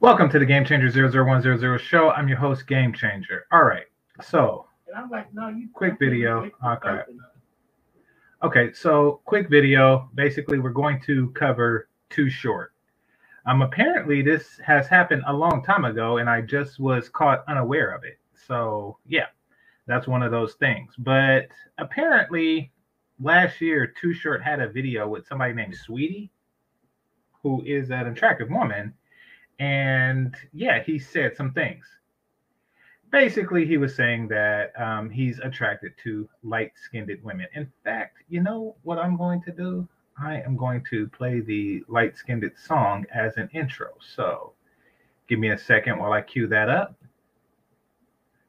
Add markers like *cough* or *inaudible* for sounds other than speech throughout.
Welcome to the Game Changer 00100 show. I'm your host, Game Changer. All right. So, And I'm like, no, you Quick video. Crap. okay. So, quick video. Basically, we're going to cover Too Short. Um, apparently, this has happened a long time ago, and I just was caught unaware of it. So, yeah, that's one of those things. But apparently, last year, Too Short had a video with somebody named Sweetie, who is an attractive woman and yeah, he said some things. Basically, he was saying that um, he's attracted to light skinned women. In fact, you know what I'm going to do? I am going to play the light skinned song as an intro. So give me a second while I cue that up.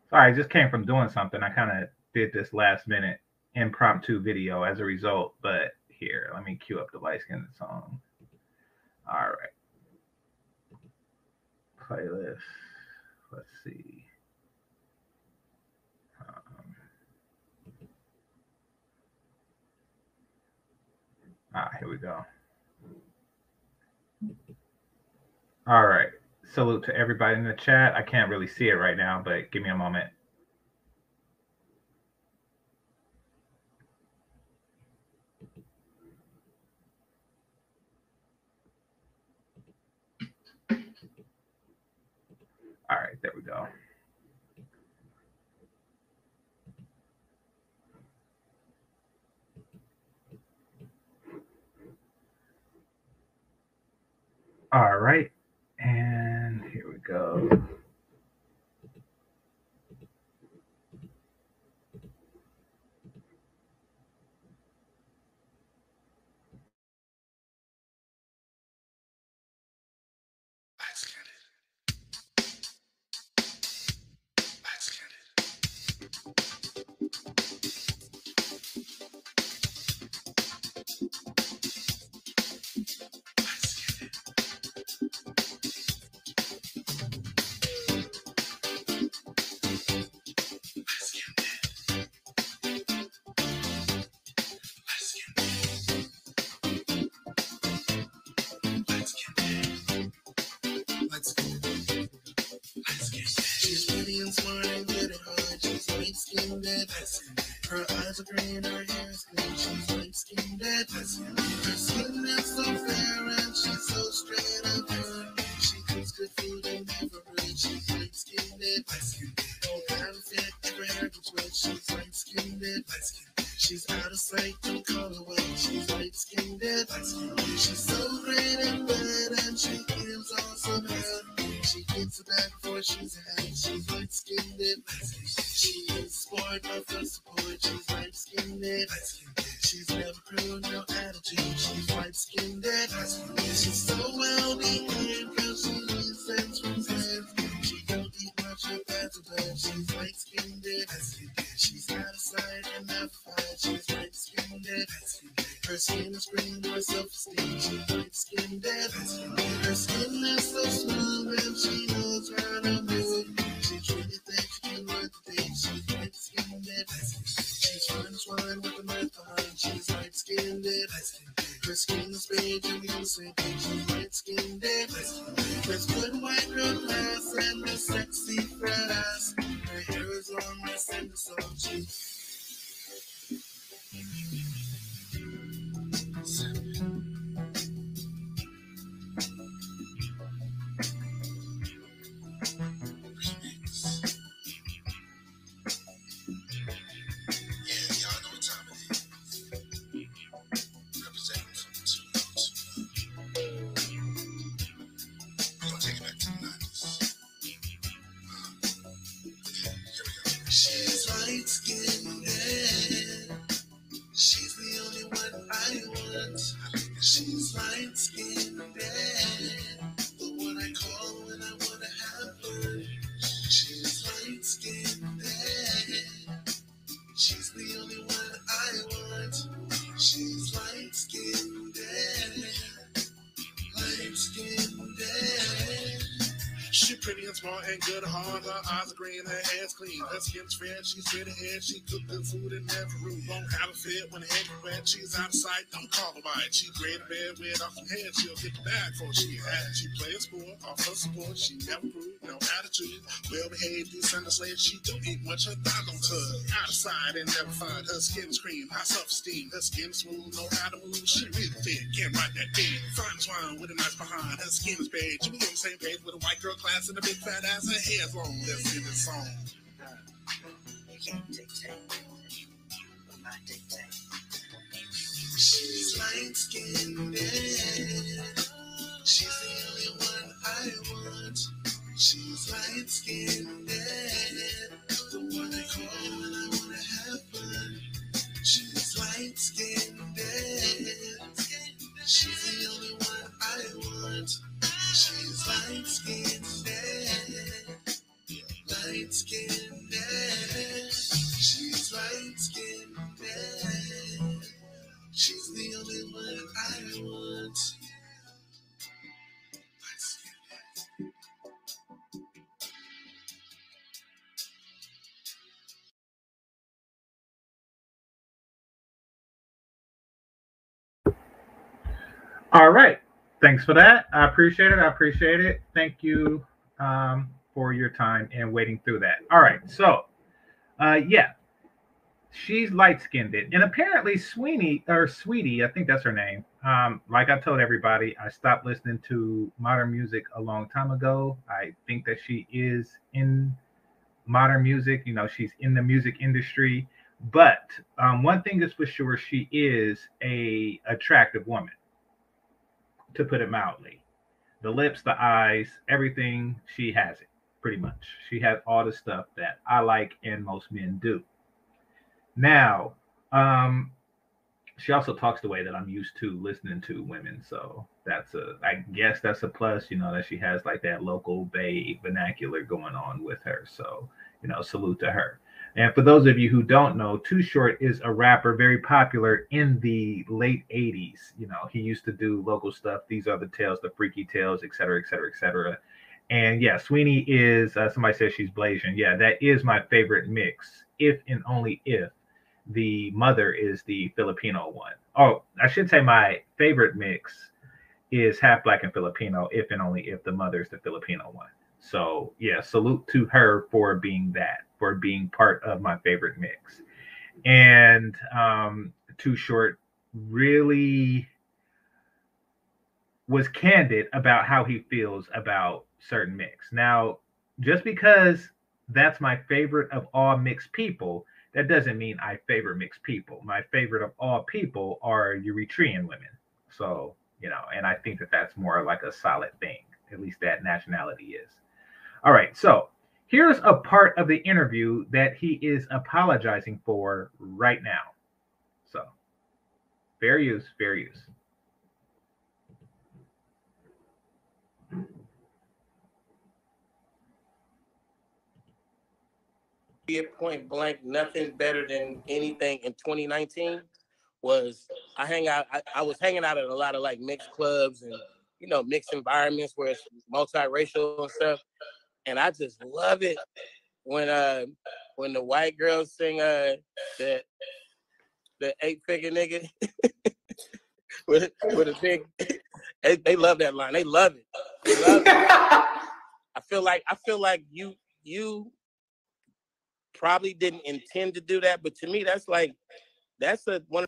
Sorry, I just came from doing something. I kind of did this last minute impromptu video as a result, but here, let me cue up the light skinned song. All right playlist. Let's see. Um, ah, here we go. All right. Salute to everybody in the chat. I can't really see it right now, but give me a moment. All right, there we go. All right, and here we go. a green or used. She's light skinned, dead, Her skin's fair, she's pretty hair. She cook good food in every room. Won't have a fit when is. She's out of sight, don't call her by it. She great bed with off her head. She'll get bag for she had. She play a sport, off her support. She never grew, no attitude. Well behaved, do Sunday slave. She don't eat much, her thigh don't tug. Out of sight and never find. Her skin's cream, high self-esteem. Her skin smooth, know how to move. She really fit, can't write that thing. Fine twine with a nice behind. Her skin is beige. She was on the same page with a white girl class and a big fat ass. Her hair's long. Let's hear this song. You can't dictate my dictate. She's light skinned. She's the only one I want. She's light skinned. The one I call when I wanna have fun. She's light skinned. She's the only one I want. She's light skinned. Light skinned. man. She's light skinned. man. She's the only one I want. All right. Thanks for that. I appreciate it. I appreciate it. Thank you um, for your time and waiting through that. All right. So, uh, yeah, she's light skinned. And apparently, Sweeney or Sweetie, I think that's her name. Um, like I told everybody, I stopped listening to modern music a long time ago. I think that she is in modern music. You know, she's in the music industry. But um, one thing is for sure, she is a attractive woman to put it mildly. The lips, the eyes, everything, she has it pretty much. She has all the stuff that I like and most men do. Now, um, she also talks the way that I'm used to listening to women. So that's a, I guess that's a plus, you know, that she has like that local Bay vernacular going on with her. So, you know, salute to her. And for those of you who don't know, Too Short is a rapper very popular in the late 80s. You know, he used to do local stuff. These are the tales, the freaky tales, et cetera, et cetera, et cetera. And yeah, Sweeney is, uh, somebody says she's Blasian. Yeah, that is my favorite mix, if and only if the mother is the Filipino one. Oh, I should say my favorite mix is half black and Filipino, if and only if the mother is the Filipino one. So yeah, salute to her for being that, for being part of my favorite mix. And um, Too Short really was candid about how he feels about certain mix. Now, just because that's my favorite of all mixed people, that doesn't mean I favor mixed people. My favorite of all people are Eritrean women. So, you know, and I think that that's more like a solid thing. At least that nationality is. All right. So here's a part of the interview that he is apologizing for right now. So fair use, fair use. At point blank, nothing better than anything in 2019 was I hang out, I, I was hanging out at a lot of like mixed clubs and you know, mixed environments where it's multiracial and stuff. And I just love it when uh when the white girls sing uh that the eight figure nigga *laughs* with with a big they, they love that line. They love it. They love it. *laughs* I feel like I feel like you you probably didn't intend to do that, but to me, that's like that's a one.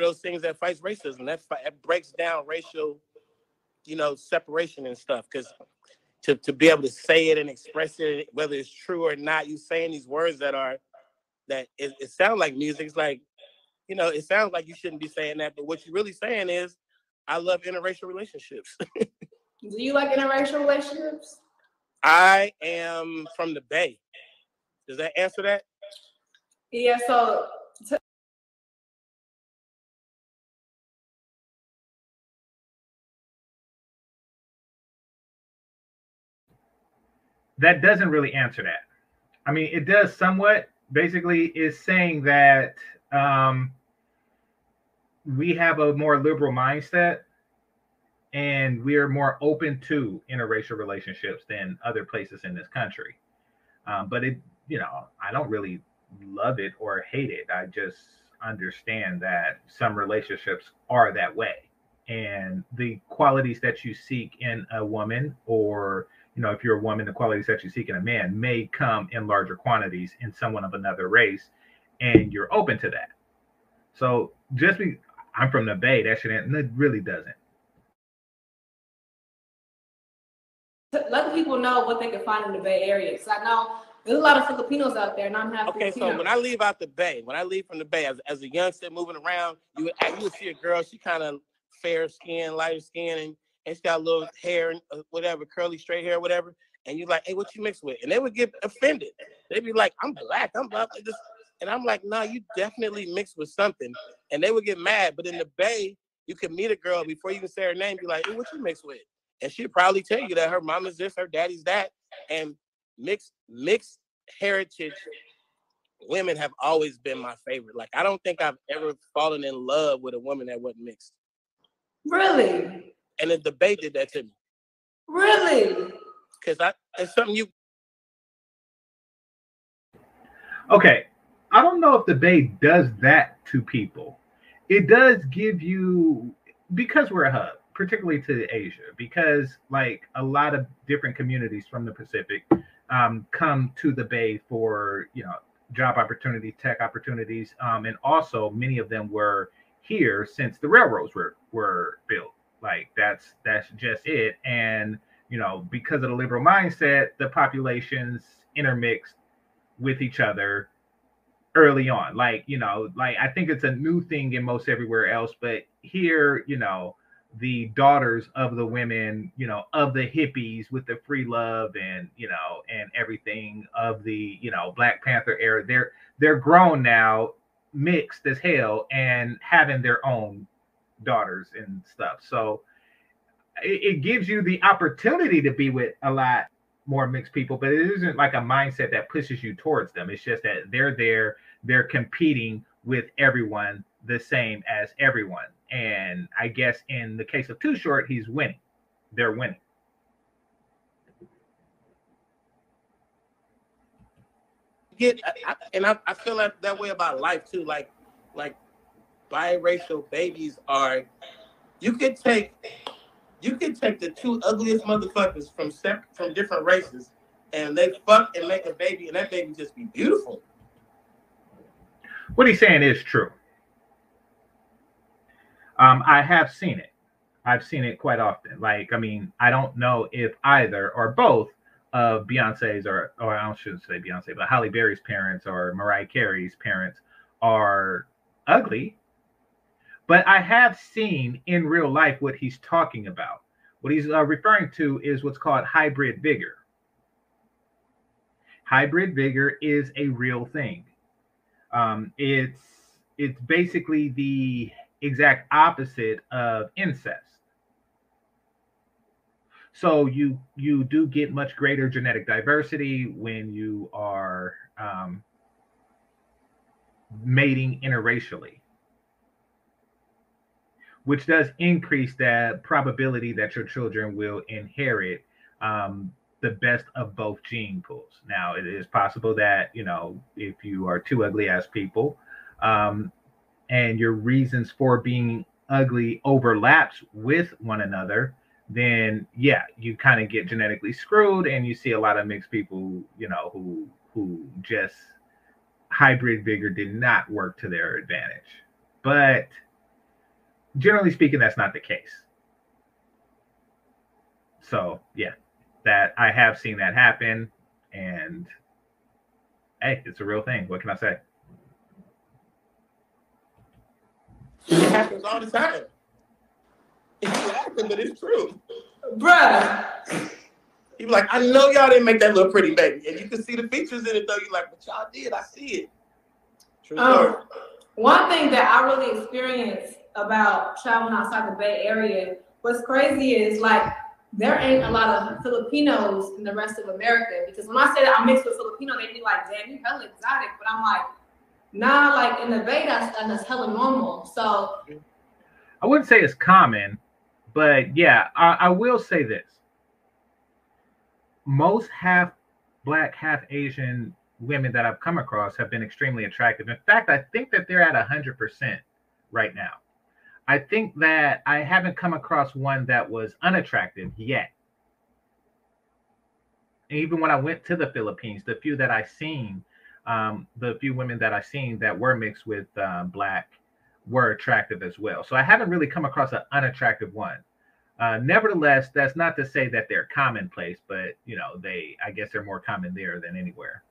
Of those things that fights racism. That, that breaks down racial, you know, separation and stuff. Because to, to be able to say it and express it, whether it's true or not, you saying these words that are that it, it sounds like music. It's like, you know, it sounds like you shouldn't be saying that, but what you're really saying is, I love interracial relationships. *laughs* Do you like interracial relationships? I am from the Bay. Does that answer that? Yeah, so that doesn't really answer that. I mean, it does somewhat. Basically, is saying that um, we have a more liberal mindset and we are more open to interracial relationships than other places in this country. Um, but it, you know, I don't really love it or hate it. I just understand that some relationships are that way. And the qualities that you seek in a woman or you know, if you're a woman, the qualities that you seek in a man may come in larger quantities in someone of another race, and you're open to that. So just be, I'm from the Bay, that shouldn't, it really doesn't. let people know what they can find in the Bay Area. Because I know there's a lot of Filipinos out there, and I'm half Okay, Filipino. so when I leave out the Bay, when I leave from the Bay as, as a youngster moving around, you would you would see a girl. She kind of fair skin, lighter skin, and she got little hair and uh, whatever, curly straight hair, whatever. And you're like, hey, what you mixed with? And they would get offended. They'd be like, I'm black, I'm black. And I'm like, no, you definitely mixed with something. And they would get mad. But in the Bay, you can meet a girl before you can say her name, be like, hey, what you mixed with? And she'd probably tell you that her mom is this, her daddy's that. And mixed mixed heritage women have always been my favorite. Like I don't think I've ever fallen in love with a woman that wasn't mixed. really, And the debate did that to me. really. Cause I it's something you Okay, I don't know if the Bay does that to people. It does give you because we're a hub, particularly to Asia, because like a lot of different communities from the Pacific um, come to the Bay for you know job opportunities, tech opportunities, um, and also many of them were here since the railroads were were built. Like that's that's just it, and you know because of the liberal mindset, the populations intermixed with each other early on. Like, you know, like I think it's a new thing in most everywhere else, but here, you know, the daughters of the women, you know, of the hippies with the free love and, you know, and everything of the, you know, Black Panther era, they're they're grown now, mixed as hell, and having their own daughters and stuff. So it, it gives you the opportunity to be with a lot more mixed people, but it isn't like a mindset that pushes you towards them. It's just that they're there, they're competing with everyone the same as everyone. And I guess in the case of Too Short, he's winning. They're winning. get I, and I, I feel like that way about life too. Like like biracial babies are you could take you could take the two ugliest motherfuckers from sep- from different races and they fuck and make a baby and that baby just be beautiful. What he's saying is true. Um, I have seen it. I've seen it quite often. Like, I mean, I don't know if either or both of Beyonce's or or I shouldn't say Beyonce, but Halle Berry's parents or Mariah Carey's parents are ugly. But I have seen in real life what he's talking about. What he's uh, referring to is what's called hybrid vigor. Hybrid vigor is a real thing. Um, it's it's basically the exact opposite of incest. So you you do get much greater genetic diversity when you are um, mating interracially, which does increase that probability that your children will inherit um, the best of both gene pools. Now, it is possible that you know if you are two ugly ass people, um, and your reasons for being ugly overlaps with one another, then yeah, you kind of get genetically screwed, and you see a lot of mixed people, you know, who who just hybrid vigor did not work to their advantage. But generally speaking, that's not the case. So yeah, that I have seen that happen, and hey, it's a real thing. What can I say? It happens all the time. It's laughing, but it's true. Bruh, He be like, I know y'all didn't make that little pretty baby, and you can see the features in it though. You're like, but y'all did. I see it. True story. Um, one thing that I really experienced about traveling outside the Bay Area, what's crazy is like there ain't a lot of Filipinos in the rest of America. Because when I say that I'm mixed with Filipino, they be like, damn, you hella exotic. But I'm like, nah, like in the Bay, that's, that's hella normal. So I wouldn't say it's common, but yeah, I, I will say this. Most half black, half Asian women that I've come across have been extremely attractive. In fact, I think that they're at 100% right now. I think that I haven't come across one that was unattractive yet. Even when I went to the Philippines, the few that I seen, um, the few women that I seen that were mixed with uh, black were attractive as well. So I haven't really come across an unattractive one. Uh, nevertheless, that's not to say that they're commonplace, but you know, they I guess they're more common there than anywhere.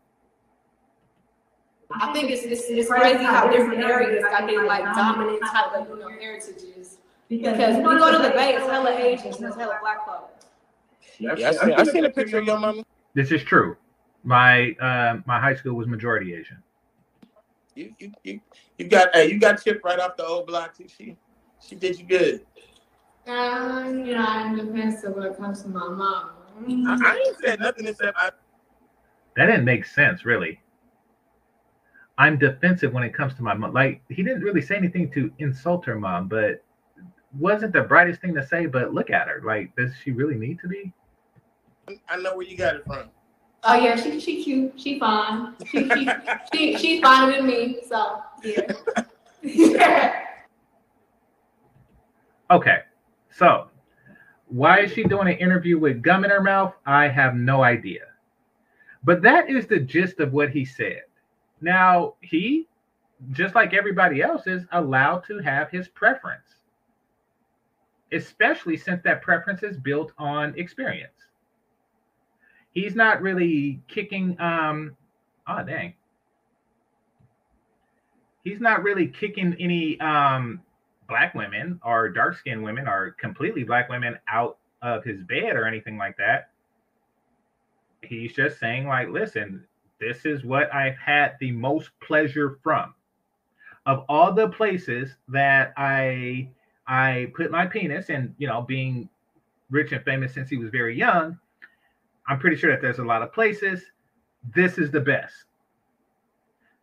I think it's, it's, it's crazy how different areas got their like dominant type of you know, heritages. Because when you go to the Bay, it's hella Asians and it's hella black folk. Yeah, I seen, I seen a picture of your mama. This is true. My uh, my high school was majority Asian. You you you, you got hey, you got chipped right off the old block. too. She she did you good. Um, you know, I'm defensive when it comes to my mom. I, I ain't said nothing except I That didn't make sense, really. I'm defensive when it comes to my mom. Like he didn't really say anything to insult her mom, but wasn't the brightest thing to say. But look at her. Like, does she really need to be? I know where you got it from. Oh yeah, she she cute, she fine, she she she she's finer than me. So yeah. *laughs* Okay, so why is she doing an interview with gum in her mouth? I have no idea. But that is the gist of what he said. Now, he, just like everybody else, is allowed to have his preference, especially since that preference is built on experience. He's not really kicking, um, oh, dang. He's not really kicking any um, black women or dark skinned women or completely black women out of his bed or anything like that. He's just saying, like, listen, this is what I've had the most pleasure from. Of all the places that I I put my penis and you know being rich and famous since he was very young, I'm pretty sure that there's a lot of places. This is the best.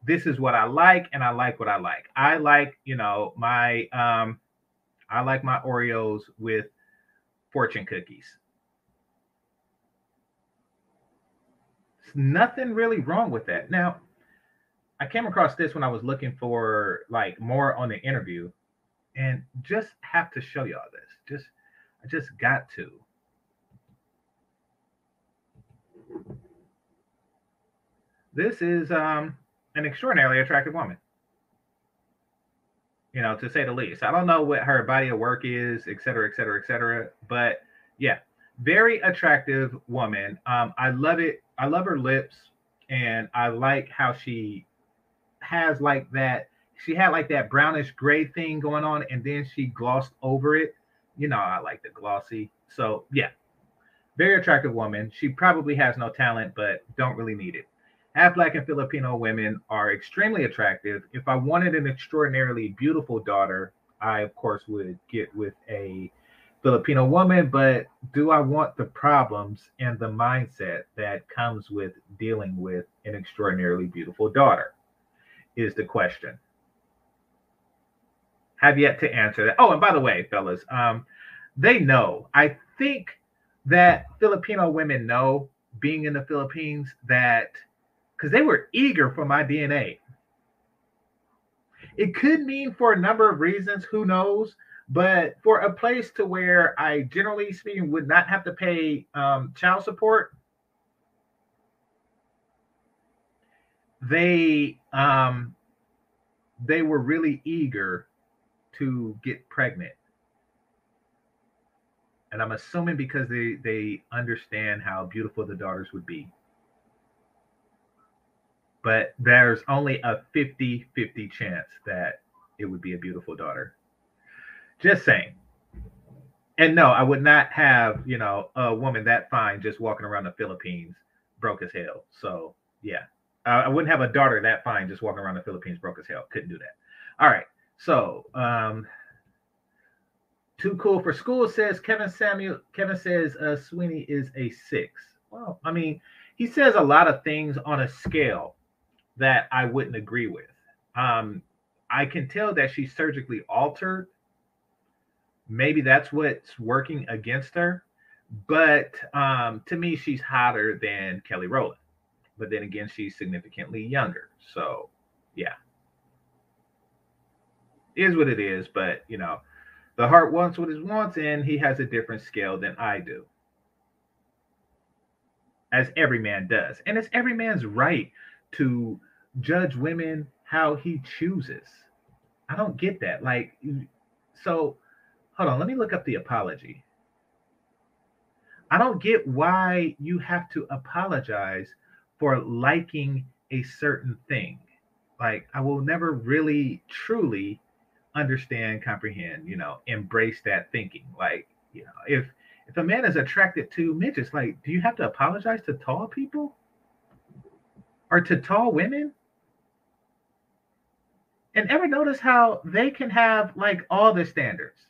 This is what I like, and I like what I like. I like, you know, my um I like my Oreos with fortune cookies. Nothing really wrong with that. Now, I came across this when I was looking for like more on the interview, and just have to show y'all this. Just, I just got to. This is um, an extraordinarily attractive woman. You know, to say the least. I don't know what her body of work is, et cetera, et cetera, et cetera. But yeah, very attractive woman. Um, I love it. I love her lips, and I like how she has like that. She had like that brownish gray thing going on, and then she glossed over it. You know, I like the glossy. So yeah, very attractive woman. She probably has no talent, but don't really need it. Half black and Filipino women are extremely attractive. If I wanted an extraordinarily beautiful daughter, I of course would get with a Filipino woman, but do I want the problems and the mindset that comes with dealing with an extraordinarily beautiful daughter? Is the question. Have yet to answer that. Oh, and by the way, fellas, um, they know. I think that Filipino women know, being in the Philippines, that because they were eager for my DNA. It could mean for a number of reasons, who knows? But for a place to where I generally speaking would not have to pay um, child support, they um, they were really eager to get pregnant. And I'm assuming because they they understand how beautiful the daughters would be. But there's only a 50-50 chance that it would be a beautiful daughter. Just saying. And no, I would not have, you know, a woman that fine just walking around the Philippines broke as hell. So yeah. Uh, I wouldn't have a daughter that fine just walking around the Philippines broke as hell. Couldn't do that. All right. So um too cool for school says Kevin Samuel. Kevin says uh, Sweeney is a six. Well, I mean, he says a lot of things on a scale that I wouldn't agree with. Um, I can tell that she's surgically altered. Maybe that's what's working against her. But um, to me, she's hotter than Kelly Rowland. But then again, she's significantly younger. So, yeah. Is what it is. But, you know, the heart wants what it wants, and he has a different scale than I do. As every man does. And it's every man's right to judge women how he chooses. I don't get that. Like, so hold on, let me look up the apology. I don't get why you have to apologize for liking a certain thing. Like, I will never really truly understand, comprehend, you know, embrace that thinking. Like, you know, if if a man is attracted to midgets, like, do you have to apologize to tall people or to tall women? And ever notice how they can have like all the standards?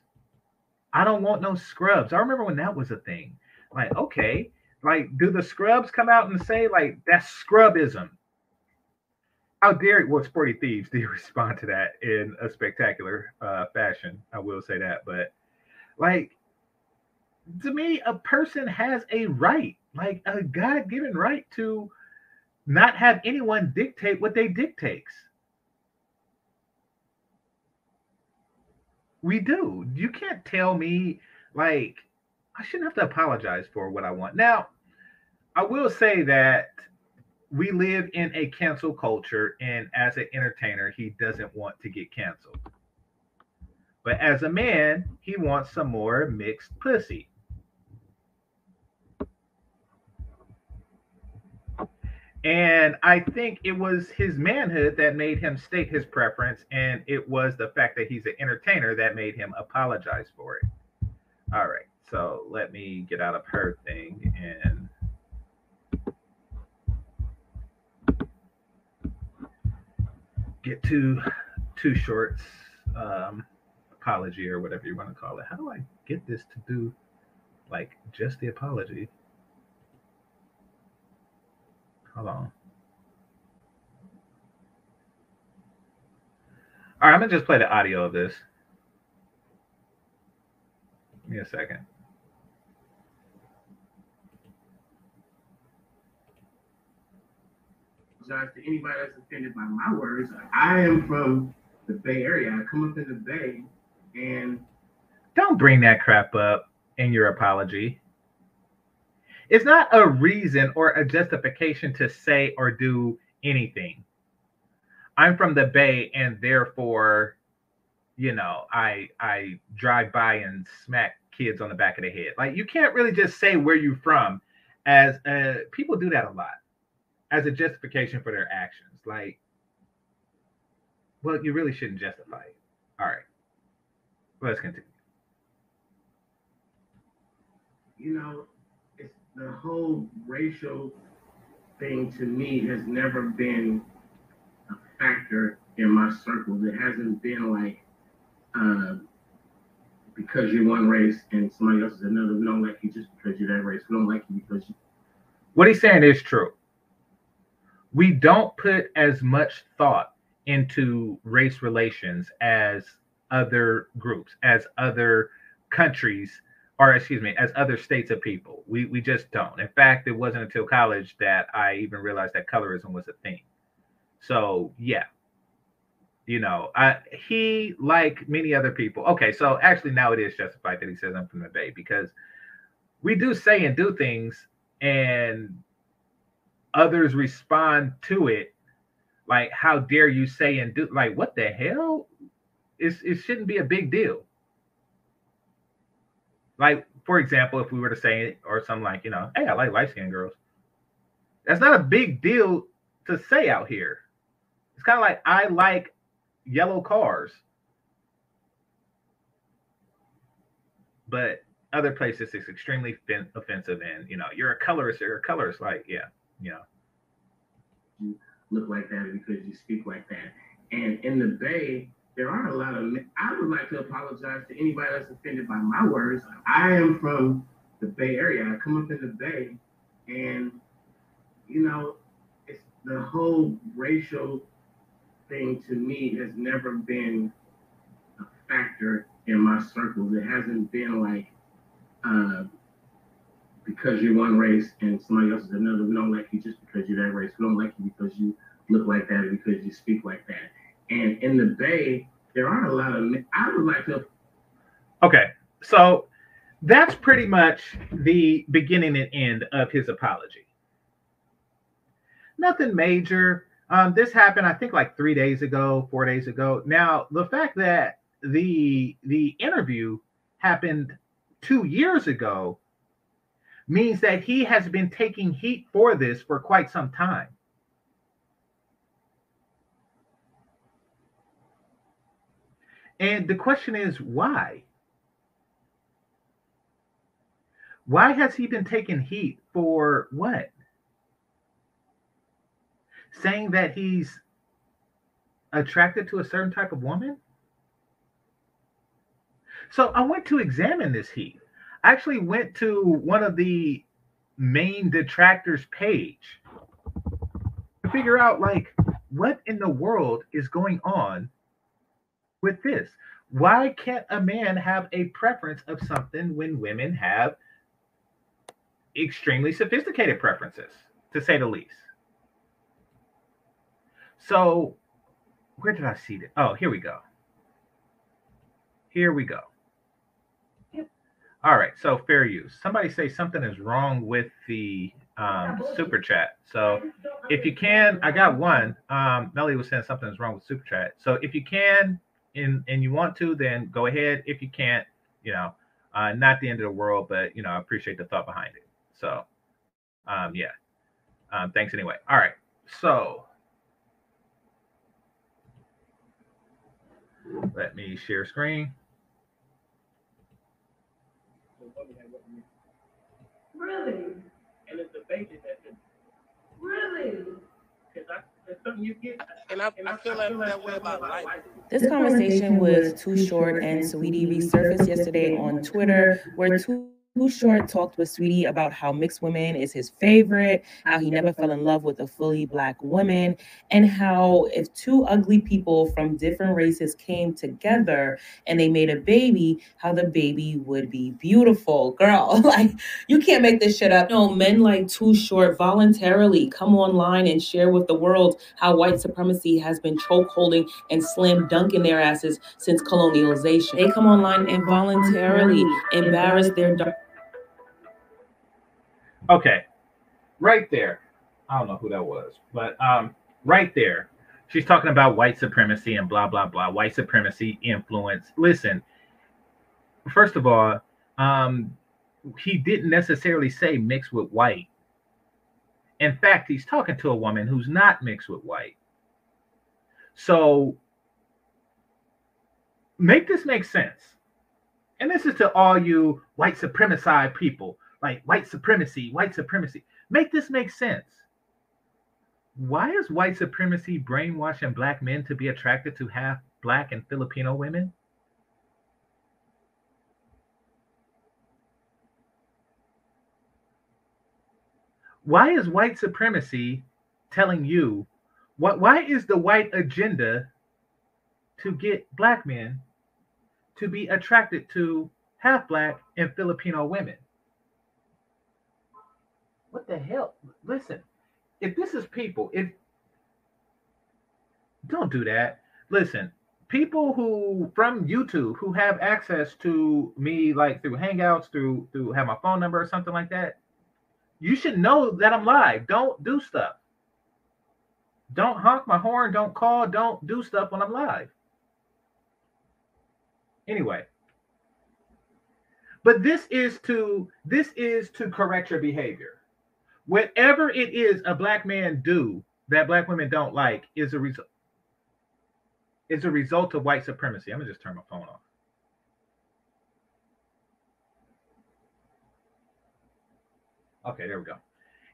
I don't want no scrubs. I remember when that was a thing. Like, okay, like, do the scrubs come out and say like that's scrubism? How dare well, Sporty Thievz did *laughs* respond to that in a spectacular uh, fashion. I will say that, but like to me, a person has a right, like a God-given right to not have anyone dictate what they dictates. We do. You can't tell me like I shouldn't have to apologize for what I want. Now, I will say that we live in a cancel culture, and as an entertainer, he doesn't want to get canceled. But as a man, he wants some more mixed pussy. And I think it was his manhood that made him state his preference, and it was the fact that he's an entertainer that made him apologize for it. All right, so let me get out of her thing and get to Too Short's um, apology or whatever you want to call it. How do I get this to do like just the apology? Hold on. All right, I'm gonna just play the audio of this. Give me a second. apologize to anybody that's offended by my words. I am from the Bay Area. I come up in the Bay, and Don't bring that crap up in your apology. It's not a reason or a justification to say or do anything. I'm from the Bay, and therefore, you know, I I drive by and smack kids on the back of the head. Like you can't really just say where you're from, as uh, people do that a lot, as a justification for their actions. Like, well, you really shouldn't justify it. All right, let's continue. you know, the whole racial thing to me has never been a factor in my circles. It hasn't been like uh, because you're one race and somebody else is another. We don't like you just because you're that race. We don't like you because you, What he's saying is true. We don't put as much thought into race relations as other groups, as other countries, or excuse me, as other states of people. We we just don't. In fact, it wasn't until college that I even realized that colorism was a thing. So yeah. You know, I he like many other people. Okay, so actually now it is justified that he says I'm from the Bay because we do say and do things and others respond to it like how dare you say and do like what the hell it's, it shouldn't be a big deal like for example if we were to say or something like you know hey i like light skinned girls. That's not a big deal to say out here. It's kind of like i like yellow cars. But other places it's extremely fin- offensive and you know you're a colorist you're a colorist like yeah you know. Look like that because you speak like that. And in the Bay, there aren't a lot of. I would like to apologize to anybody that's offended by my words. I am from the Bay Area. I come up in the Bay, and you know, it's the whole racial thing to me has never been a factor in my circles. It hasn't been like uh, because you're one race and somebody else is another. We don't like you just because you're that race. We don't like you because you look like that or because you speak like that. And in the Bay, there aren't a lot of. I would like to. Okay, so that's pretty much the beginning and end of his apology. Nothing major. Um, this happened, I think, like three days ago, four days ago. Now, the fact that the the interview happened two years ago means that he has been taking heat for this for quite some time. And the question is why? Why has he been taking heat for what? Saying that he's attracted to a certain type of woman? So I went to examine this heat. I actually went to one of the main detractors page to figure out like what in the world is going on with this. Why can't a man have a preference of something when women have extremely sophisticated preferences, to say the least? So, where did I see it? Oh, here we go. Here we go. All right, so fair use. Somebody say something is wrong with the um, super chat. So if you can, I got one. Um, Melly was saying something is wrong with super chat. So if you can and and you want to, then go ahead. If you can't, you know, uh, not the end of the world, but you know, I appreciate the thought behind it. So, um, yeah. Um, thanks anyway. All right. So let me share screen. Really? And it's debated that Really? because it's something you get. And I, I feel like that way about life. This conversation was Too Short and Sweetie resurfaced yesterday on Twitter, where Too Too Short talked with Sweetie about how mixed women is his favorite, how he never fell in love with a fully black woman, and how if two ugly people from different races came together and they made a baby, how the baby would be beautiful. Girl, *laughs* like you can't make this shit up. No, men like Too Short voluntarily come online and share with the world how white supremacy has been chokeholding and slam dunking their asses since colonialization. They come online and voluntarily embarrass their dark Okay, right there. I don't know who that was, but um, right there, she's talking about white supremacy and blah blah blah. White supremacy influence. Listen, first of all, um, he didn't necessarily say mixed with white. In fact, he's talking to a woman who's not mixed with white. So make this make sense. And this is to all you white supremacist people like white supremacy, white supremacy. Make this make sense. Why is white supremacy brainwashing black men to be attracted to half black and Filipino women? Why is white supremacy telling you what why is the white agenda to get black men to be attracted to half black and Filipino women? What the hell? Listen, if this is people, if don't do that. Listen, people who from YouTube who have access to me like through Hangouts, through through have my phone number or something like that, you should know that I'm live. Don't do stuff. Don't honk my horn, don't call, don't do stuff when I'm live. Anyway, but this is to this is to correct your behavior whatever it is a black man do that black women don't like is a result is a result of white supremacy. I'm gonna just turn my phone off. Okay, there we go.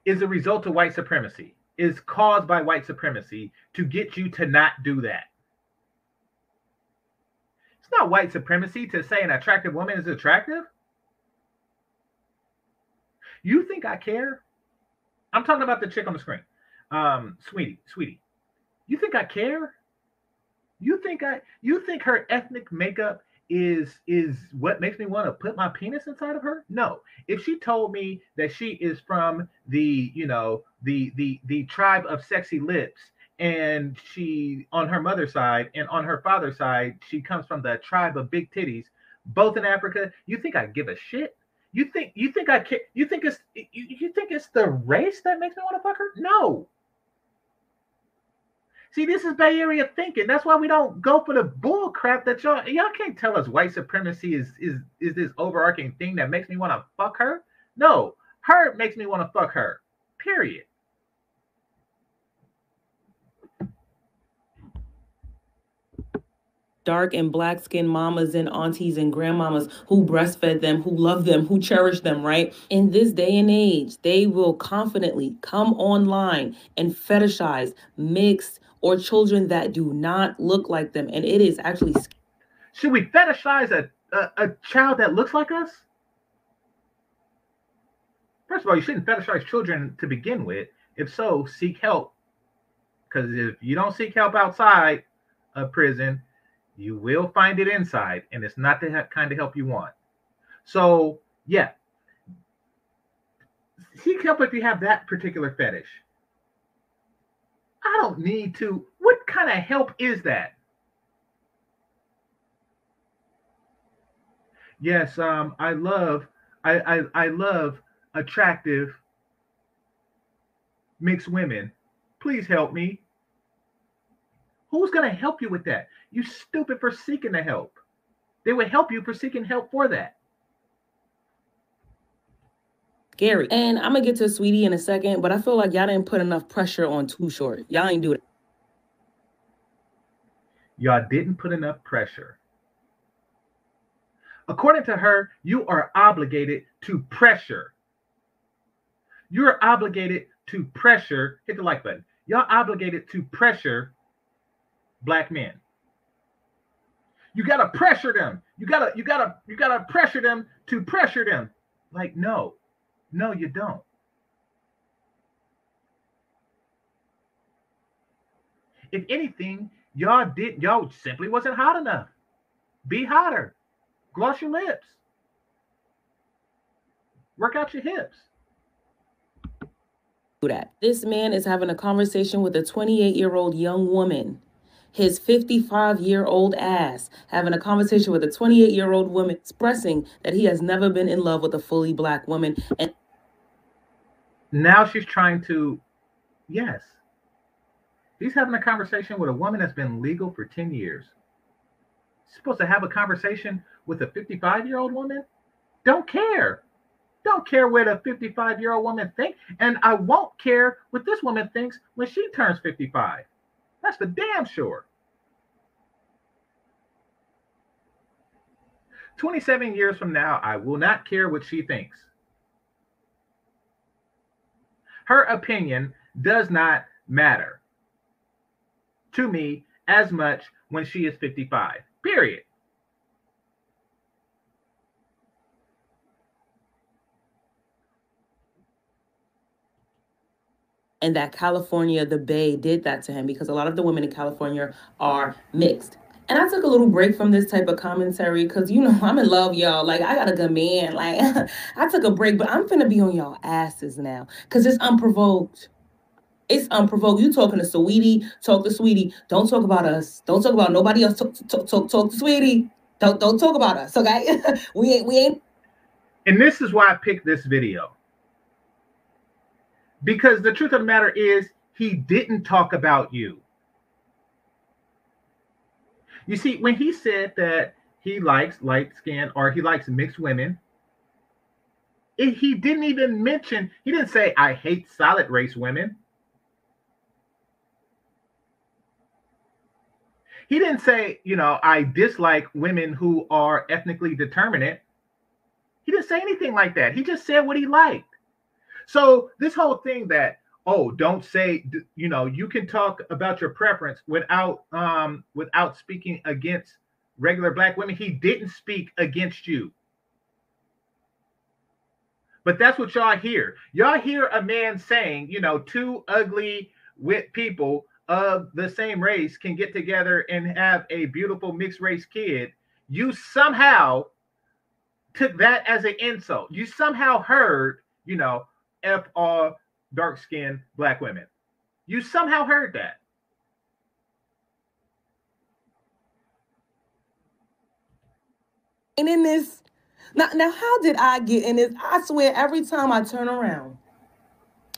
Is a result of white supremacy. Is caused by white supremacy to get you to not do that. It's not white supremacy to say an attractive woman is attractive. You think I care? I'm talking about the chick on the screen. Um, sweetie, sweetie. You think I care? You think I you think her ethnic makeup is is what makes me want to put my penis inside of her? No. If she told me that she is from the, you know, the the the tribe of sexy lips and she on her mother's side and on her father's side she comes from the tribe of big titties, both in Africa, you think I give a shit? You think you think I care? You think it's you, you think it's the race that makes me want to fuck her? No. See, this is Bay Area thinking. That's why we don't go for the bull crap that y'all y'all can't tell us white supremacy is is is this overarching thing that makes me want to fuck her. No, her makes me want to fuck her. Period. Dark and black skinned mamas and aunties and grandmamas who breastfed them, who love them, who cherish them, right? In this day and age, they will confidently come online and fetishize mixed or children that do not look like them. And it is actually Should we fetishize a, a, a child that looks like us? First of all, you shouldn't fetishize children to begin with. If so, seek help. Because if you don't seek help outside of prison, you will find it inside, and it's not the kind of help you want. So, yeah, seek help if you have that particular fetish. I don't need to. What kind of help is that? Yes, um, I love, I, I, I love attractive mixed women. Please help me. Who's going to help you with that? You stupid for seeking the help. They would help you for seeking help for that. Gary. And I'm gonna get to Saweetie in a second, but I feel like y'all didn't put enough pressure on Too Short. Y'all ain't do it. Y'all didn't put enough pressure. According to her, you are obligated to pressure. You're obligated to pressure. Hit the like button. Y'all obligated to pressure black men. You gotta pressure them. You gotta, you gotta, you gotta pressure them to pressure them. Like, no, no, you don't. If anything, y'all did y'all simply wasn't hot enough. Be hotter. Gloss your lips. Work out your hips. That. This man is having a conversation with a 28 year old young woman. His 55 year old ass having a conversation with a 28 year old woman expressing that he has never been in love with a fully black woman. And Now she's trying to, yes. He's having a conversation with a woman that's been legal for 10 years. He's supposed to have a conversation with a 55 year old woman? Don't care. Don't care what a 55 year old woman thinks. And I won't care what this woman thinks when she turns 55. That's for damn sure. 27 years from now, I will not care what she thinks. Her opinion does not matter to me as much when she is 55. Period. And that California, the Bay, did that to him because a lot of the women in California are mixed. And I took a little break from this type of commentary because you know *laughs* I'm in love, y'all. Like I got a good man. Like *laughs* I took a break, but I'm finna be on y'all asses now because it's unprovoked. It's unprovoked. You talking to Saweetie? Talk to Saweetie. Don't talk about us. Don't talk about nobody else. Talk talk talk, talk to Saweetie. Don't don't talk about us. Okay? *laughs* we ain't we ain't. And this is why I picked this video. Because the truth of the matter is, he didn't talk about you. You see, when he said that he likes light skin or he likes mixed women, it, he didn't even mention, he didn't say, I hate solid race women. He didn't say, you know, I dislike women who are ethnically determinate. He didn't say anything like that. He just said what he liked. So this whole thing that oh, don't say you know you can talk about your preference without um without speaking against regular black women. He didn't speak against you. But that's what y'all hear. Y'all hear a man saying, you know, two ugly with people of the same race can get together and have a beautiful mixed race kid. You somehow took that as an insult. You somehow heard, you know, F all dark skinned black women. You somehow heard that. And in this, now, now, how did I get in this? I swear, every time I turn around,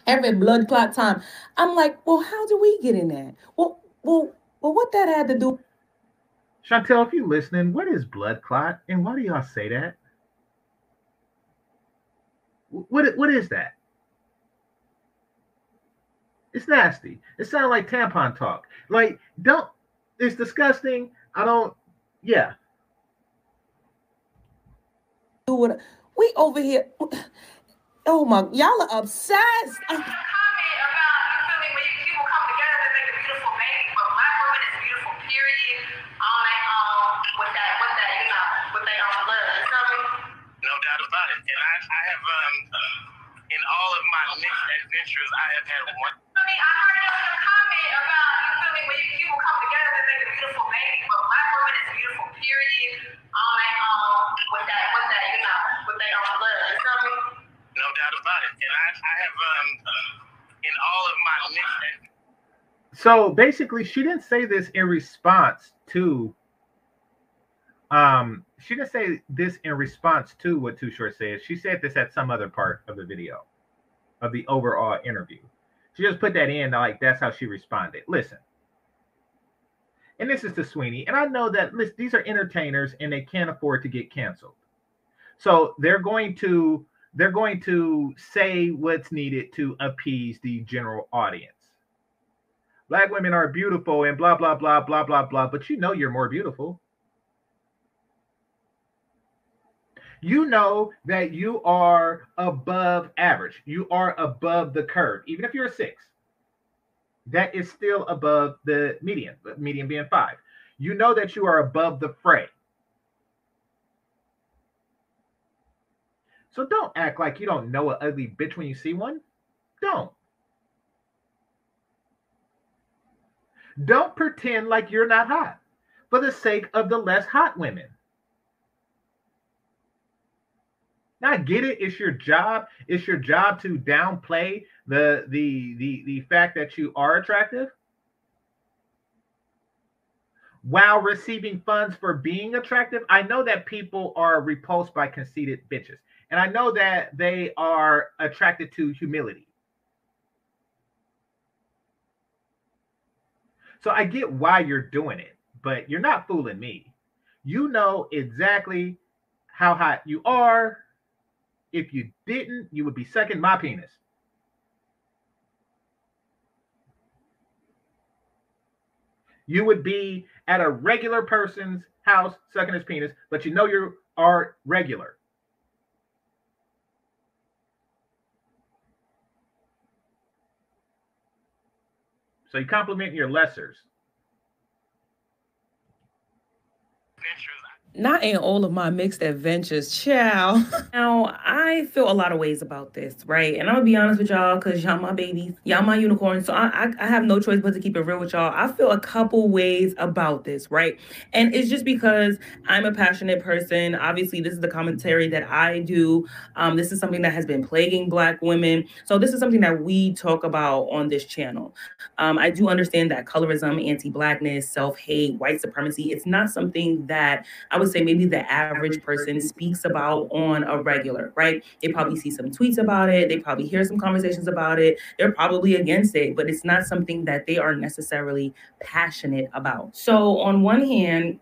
every blood clot time, I'm like, well, how do we get in that? Well, well, well, what that had to do? Chantel, if you're listening, what is blood clot and why do y'all say that? What, what is that? It's nasty. It sounds like tampon talk. Like, don't, it's disgusting. I don't, yeah. do what we over here. Oh my, y'all are obsessed. comment about, you feel me, when you people come together to make a beautiful baby, but black women is beautiful, period. On that, um, with that, with that, you know, with their own blood. You feel me? No doubt about it. And I, I have, um, in all of my mixed adventures, I have had one. So basically, she didn't say this in response to. Um, she didn't say this in response to what Too Short said. She said this at some other part of the video, of the overall interview. She just put that in, like that's how she responded. Listen, and this is to Saweetie, and I know that listen, these are entertainers and they can't afford to get canceled, so they're going to they're going to say what's needed to appease the general audience. Black women are beautiful and blah blah blah blah blah blah but you know you're more beautiful you know that you are above average. You are above the curve. Even if you're a six that is still above the median the median being five. You know that you are above the fray. So don't act like you don't know an ugly bitch when you see one. Don't. Don't pretend like you're not hot for the sake of the less hot women. Now I get it. It's your job. It's your job to downplay the the the the fact that you are attractive while receiving funds for being attractive. I know that people are repulsed by conceited bitches, and I know that they are attracted to humility. So I get why you're doing it, but you're not fooling me. You know exactly how hot you are. If you didn't, you would be sucking my penis. You would be at a regular person's house sucking his penis, but you know you are regular. So you compliment your lessers. adventures, Not in all of my mixed adventures, child. *laughs* now, I feel a lot of ways about this, right? And I'm gonna be honest with y'all, because y'all my babies, y'all my unicorns. So I, I, I have no choice but to keep it real with y'all. I feel a couple ways about this, right? And it's just because I'm a passionate person. Obviously, this is the commentary that I do. Um, this is something that has been plaguing Black women. So this is something that we talk about on this channel. Um, I do understand that colorism, anti-blackness, self-hate, white supremacy, it's not something that I would say maybe the average person speaks about on a regular, right? They probably see some tweets about it, they probably hear some conversations about it, they're probably against it, but it's not something that they are necessarily passionate about. So on one hand,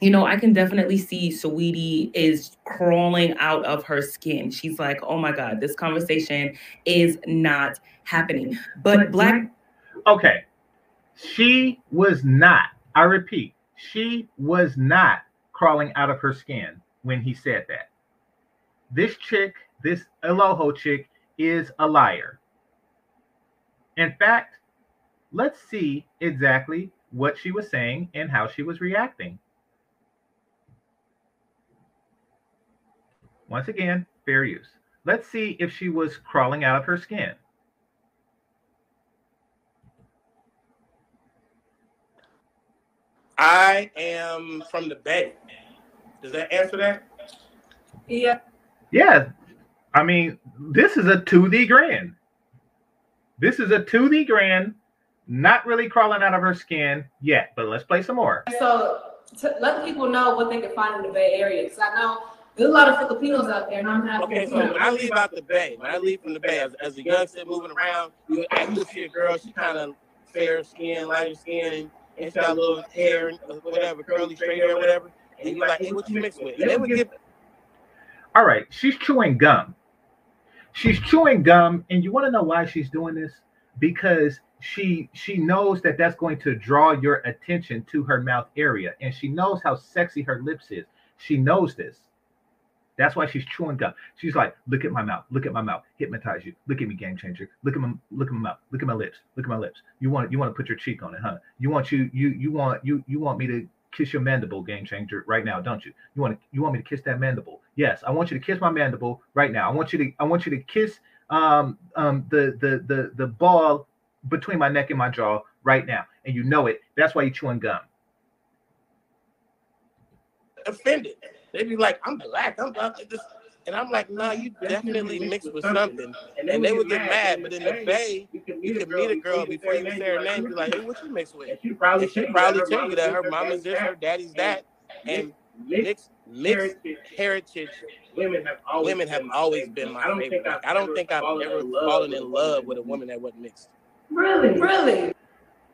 you know, I can definitely see Saweetie is crawling out of her skin. She's like, oh my God, this conversation is not happening. But Black Okay. She was not, I repeat, she was not crawling out of her skin when he said that. This chick, this Aloho chick, is a liar. In fact, let's see exactly what she was saying and how she was reacting. Once again, fair use. Let's see if she was crawling out of her skin. I am from the Bay. Does that answer that? Yeah. Yeah, I mean, this is a 2D grand. This is a 2D grand, not really crawling out of her skin yet, but let's play some more. So to let people know what they can find in the Bay Area, because I know there's a lot of Filipinos out there, and I'm not. Okay, so when I leave out the Bay, when I leave from the Bay as, as a youngster moving around, you actually see a girl, she kind of fair skin, lighter skin, and she got a little hair, and uh, whatever, curly, straight hair, whatever. And you're like, hey, what you mix with? And they would give All right, she's chewing gum. She's chewing gum, and you want to know why she's doing this? Because she she knows that that's going to draw your attention to her mouth area, and she knows how sexy her lips is. She knows this. That's why she's chewing gum. She's like, look at my mouth, look at my mouth, hypnotize you. Look at me, game changer. Look at my look at my mouth, look at my lips, look at my lips. You want you want to put your cheek on it, huh? You want you you you want you you want me to kiss your mandible, game changer, right now, don't you? You want to you want me to kiss that mandible? Yes, I want you to kiss my mandible right now. I want you to I want you to kiss um um the the the the ball between my neck and my jaw right now, and you know it. That's why you're chewing gum. offended. They'd be like, I'm black, I'm black. This, and I'm like, nah, you definitely mixed with something. And they would get mad. But in the Bay, you could meet a girl before you say her name, be like, hey, what you mixed with? And she probably And she probably tell you that her mama's this, her daddy's that. And mixed, mixed heritage women have always women have always been my favorite. Like, I don't think I've ever fallen in love with a woman that wasn't mixed. Really, really.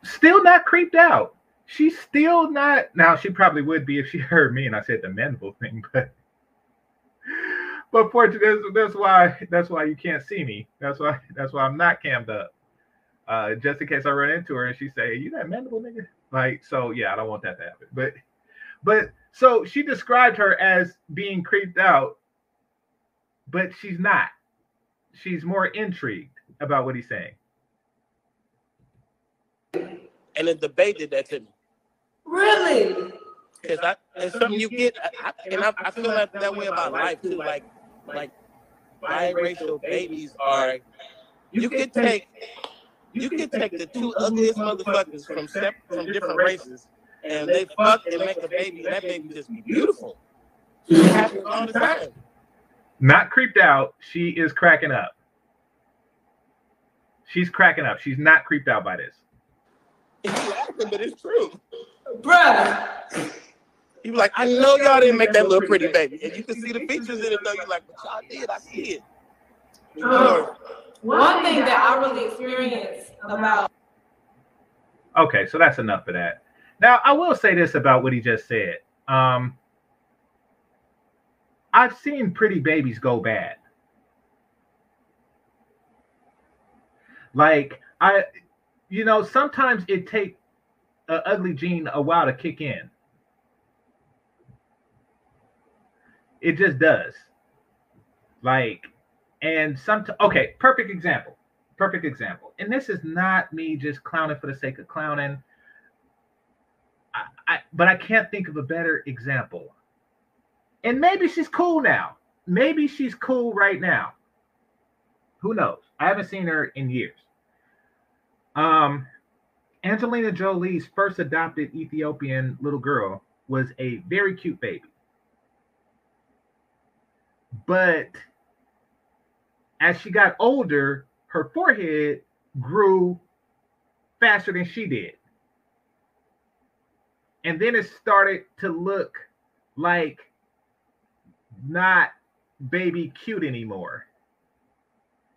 Still not creeped out. She's still not. Now she probably would be if she heard me and I said the mandible thing, *laughs* but but fortunately, that's, that's why that's why you can't see me. That's why that's why I'm not cammed up. Uh, just in case I run into her and she say, "You that mandible nigga?" Like, so yeah, I don't want that to happen. But but so she described her as being creeped out, but she's not. She's more intrigued about what he's saying. And the debate did that to me. Really? Cause I, it's something you get, I, I, and I, I feel that, that way about life too. Like, like biracial babies are. You could take, you could take the two ugliest motherfuckers from sep- from different races, and they fuck and make a baby, and that baby just be beautiful. It happens all the time. Not creeped out. She is cracking up. She's cracking up. She's not creeped out by this. It's laughing, but it's true. Bruh. You be like, I know y'all didn't make that little pretty baby, and you can see the features in it though. You're like, but y'all did. I see it. Um, one thing that I really experienced about Okay, so that's enough of that. Now, I will say this about what he just said. Um, I've seen pretty babies go bad. Like I, you know, sometimes it take a ugly gene a while to kick in. It just does. Like, and some okay, perfect example. Perfect example. And this is not me just clowning for the sake of clowning. I, I but I can't think of a better example. And maybe she's cool now. Maybe she's cool right now. Who knows? I haven't seen her in years. Um, Angelina Jolie's first adopted Ethiopian little girl was a very cute baby. But as she got older, her forehead grew faster than she did. And then it started to look like not baby cute anymore.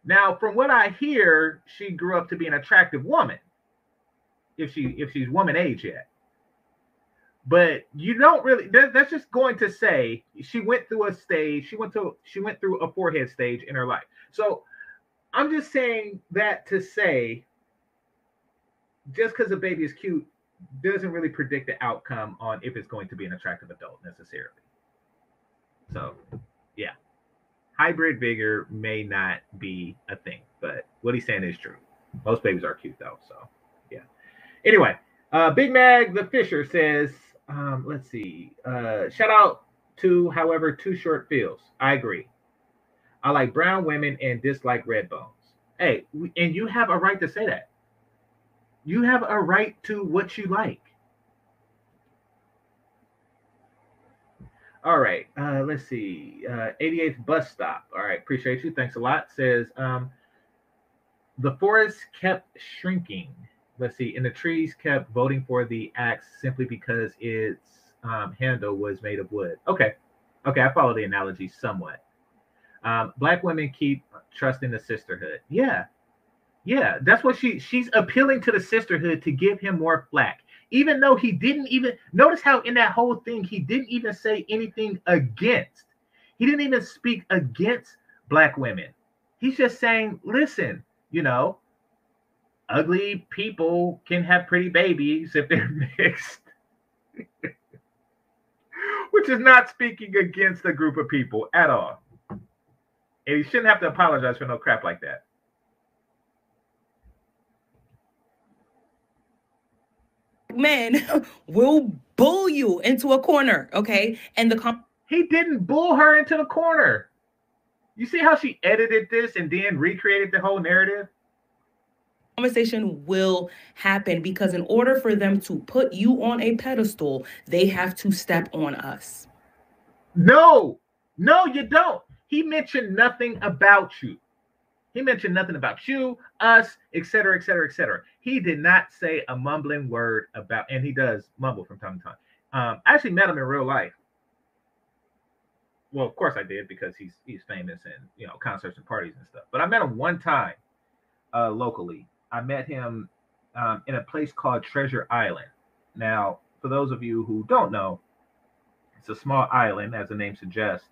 Now, from what I hear, she grew up to be an attractive woman. If she if she's woman age yet. But you don't really that, that's just going to say she went through a stage, she went to she went through a forehead stage in her life. So I'm just saying that to say just because a baby is cute doesn't really predict the outcome on if it's going to be an attractive adult necessarily. So, yeah. hybrid vigor may not be a thing, but what he's saying is true. Most babies are cute though, so. Anyway, uh, Big Mag the Fisher says, um, let's see, uh, shout out to however too short feels. I agree. I like brown women and dislike red bones. Hey, and you have a right to say that. You have a right to what you like. All right, uh, let's see. Uh, 88th bus stop. All right, appreciate you. Thanks a lot. Says um, the forest kept shrinking. Let's see, and the trees kept voting for the axe simply because its um, handle was made of wood. Okay, okay, I follow the analogy somewhat. Um, black women keep trusting the sisterhood. Yeah, yeah, that's what she she's appealing to the sisterhood to give him more flack. Even though he didn't even notice how in that whole thing he didn't even say anything against. He didn't even speak against black women. He's just saying, listen, you know, ugly people can have pretty babies if they're *laughs* mixed. Which is not speaking against a group of people at all. And he shouldn't have to apologize for no crap like that. Men *laughs* will bull you into a corner, okay? And the com- He didn't bull her into the corner. You see how she edited this and then recreated the whole narrative? Conversation will happen because in order for them to put you on a pedestal, they have to step on us. No, no, you don't. He mentioned nothing about you. He mentioned nothing about you, us, etc., etc., etc. He did not say a mumbling word about, and he does mumble from time to time. Um, I actually met him in real life. Well, of course I did because he's he's famous and you know concerts and parties and stuff. But I met him one time uh, locally. I met him um, in a place called Treasure Island. Now, for those of you who don't know, it's a small island, as the name suggests,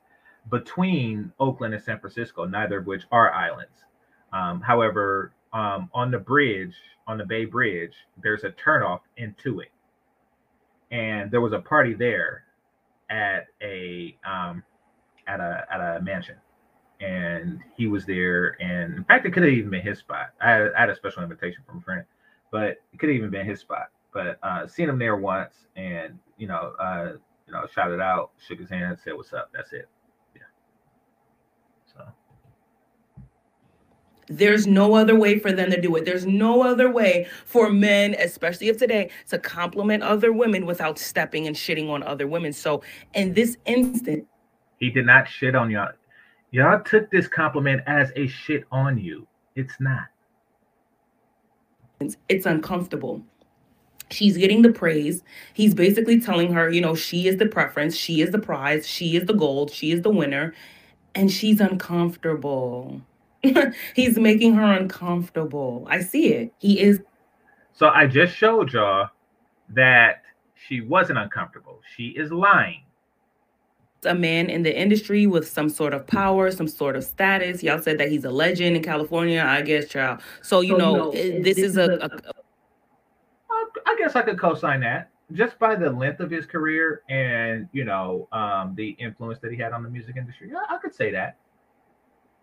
between Oakland and San Francisco, neither of which are islands. Um, however, um, on the bridge, on the Bay Bridge, there's a turnoff into it, and there was a party there at a um, at a at a mansion, and he was there. And in fact, it could have even been his spot. I had, I had a special invitation from a friend, but it could have even been his spot. But uh, seen him there once, and you know, uh, you know, shouted out, shook his hand, said, "What's up?" That's it. Yeah. So. There's no other way for them to do it. There's no other way for men, especially of today, to compliment other women without stepping and shitting on other women. So, in this instant, He did not shit on y'all. Y'all took this compliment as a shit on you. It's not. it's uncomfortable. She's getting the praise. He's basically telling her, you know, she is the preference, she is the prize, she is the gold, she is the winner, and she's uncomfortable. *laughs* He's making her uncomfortable. I see it. He is So I just showed y'all that she wasn't uncomfortable. She is lying. A man in the industry with some sort of power, some sort of status. Y'all said that he's a legend in California, I guess, child. So, you know, it- this is a, a I, I guess I could co-sign that just by the length of his career and you know um, the influence that he had on the music industry. Yeah, I could say that.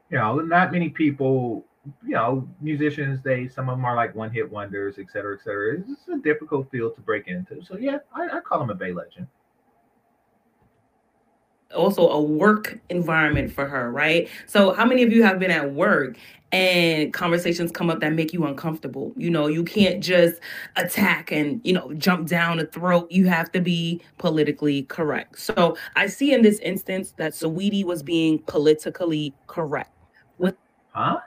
You know, not many people. You know, musicians. They some of them are like one-hit wonders, et cetera, et cetera. It's it's a difficult field to break into. So yeah, I, I call him a Bay legend. Also a work environment for her, right? So how many of you have been at work and conversations come up that make you uncomfortable? You know, you can't just attack and, you know, jump down the throat. You have to be politically correct. So I see in this instance that Saweetie was being politically correct. Huh?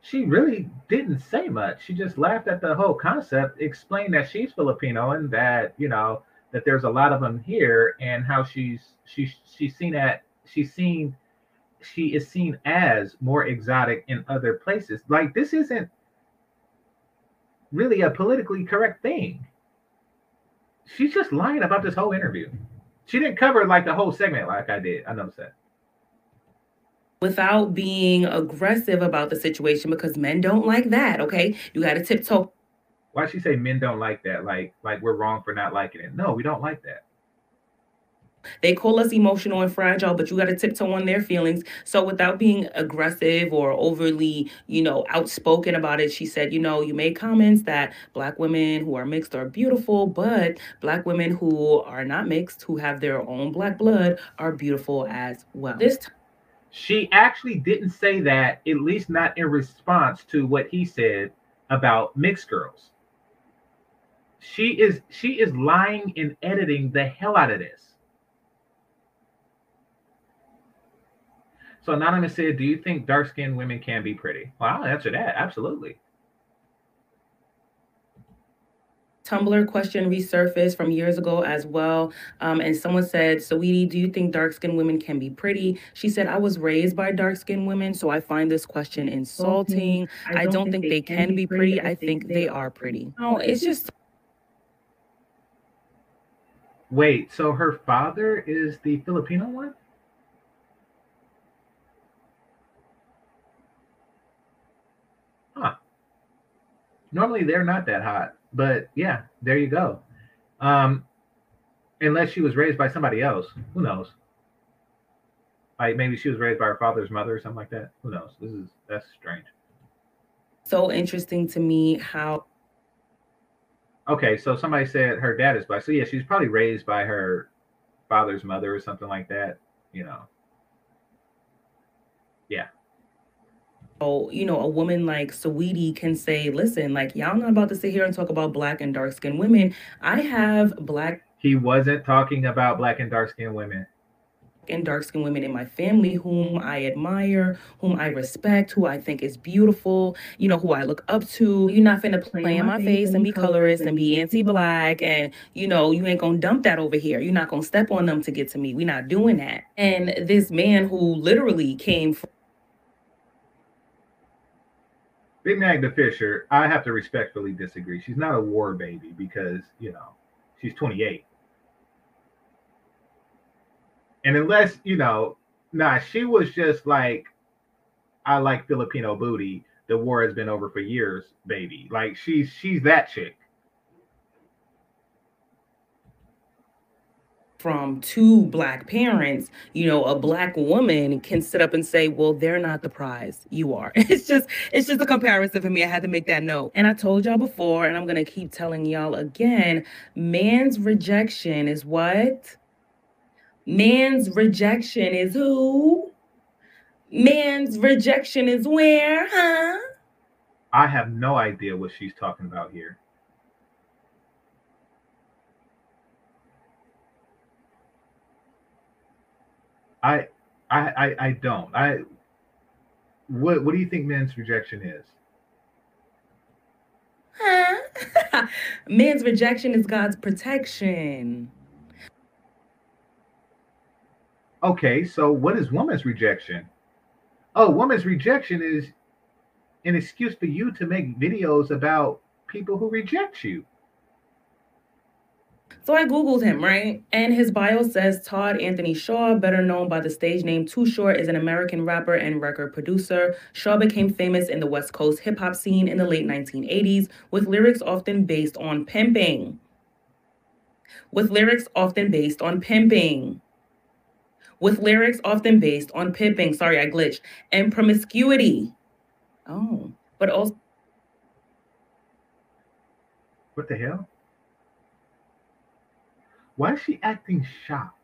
She really didn't say much. She just laughed at the whole concept, explained that she's Filipino and that, you know, that there's a lot of them here and how she's she's she's seen at she's seen she is seen as more exotic in other places. Like this isn't really a politically correct thing. She's just lying about this whole interview. She didn't cover like the whole segment like I did. I noticed that. Without being aggressive about the situation because men don't like that, okay? You got to tiptoe Why she say men don't like that? Like like we're wrong for not liking it. No, we don't like that. They call us emotional and fragile, but you got to tiptoe on their feelings. So, without being aggressive or overly, you know, outspoken about it, she said, you know, you made comments that Black women who are mixed are beautiful, but Black women who are not mixed, who have their own Black blood, are beautiful as well. This t- She actually didn't say that, at least not in response to what he said about mixed girls. She is she is lying and editing the hell out of this. So Anonymous said, Do you think dark skinned women can be pretty? Well, I'll answer that. Absolutely. Tumblr question resurfaced from years ago as well. Um, and someone said, Saweetie, do you think dark skinned women can be pretty? She said, I was raised by dark skinned women, so I find this question insulting. I don't think they can be pretty. I think they are pretty. No, it's just Wait, so her father is the Filipino one? Huh. Normally they're not that hot, but yeah, there you go. Um, unless she was raised by somebody else, who knows? Like maybe she was raised by her father's mother or something like that. Who knows? This is that's strange. so interesting to me how Okay, so somebody said her dad is black. So yeah, she's probably raised by her father's mother or something like that. You know. Yeah. Oh, you know, a woman like Saweetie can say, listen, like, y'all not about to sit here and talk about black and dark skinned women. I have black He wasn't talking about black and dark skinned women. And dark skinned women in my family whom I admire, whom I respect, who I think is beautiful, you know, who I look up to. You're not finna play in my face and be colorist and be anti black. And, you know, you ain't gonna dump that over here. You're not gonna step on them to get to me. We're not doing that. And this man who literally came from Big Magda Fisher, I have to respectfully disagree. She's not a war baby because, you know, she's 28. And unless, you know, nah, she was just like, I like Filipino booty. The war has been over for years, baby. Like she's she's that chick. from two black parents, you know, a black woman can sit up and say, "Well, they're not the prize. You are." *laughs* It's just it's just a comparison for me. I had to make that note. And I told y'all before and I'm going to keep telling y'all again, man's rejection is what? Man's rejection is who? Man's rejection is where, huh? I have no idea what she's talking about here. I I I, I don't. I what what do you think man's rejection is? Huh? *laughs* Man's rejection is God's protection. Okay, so what is woman's rejection? Oh, woman's rejection is an excuse for you to make videos about people who reject you. So I Googled him, right? And his bio says Todd Anthony Shaw, better known by the stage name Too Short, is an American rapper and record producer. Shaw became famous in the West Coast hip hop scene in the late 1980s with lyrics often based on pimping. With lyrics often based on pimping. With lyrics often based on pimping. Sorry, I glitched. And promiscuity. Oh, but also. What the hell? Why is she acting shocked?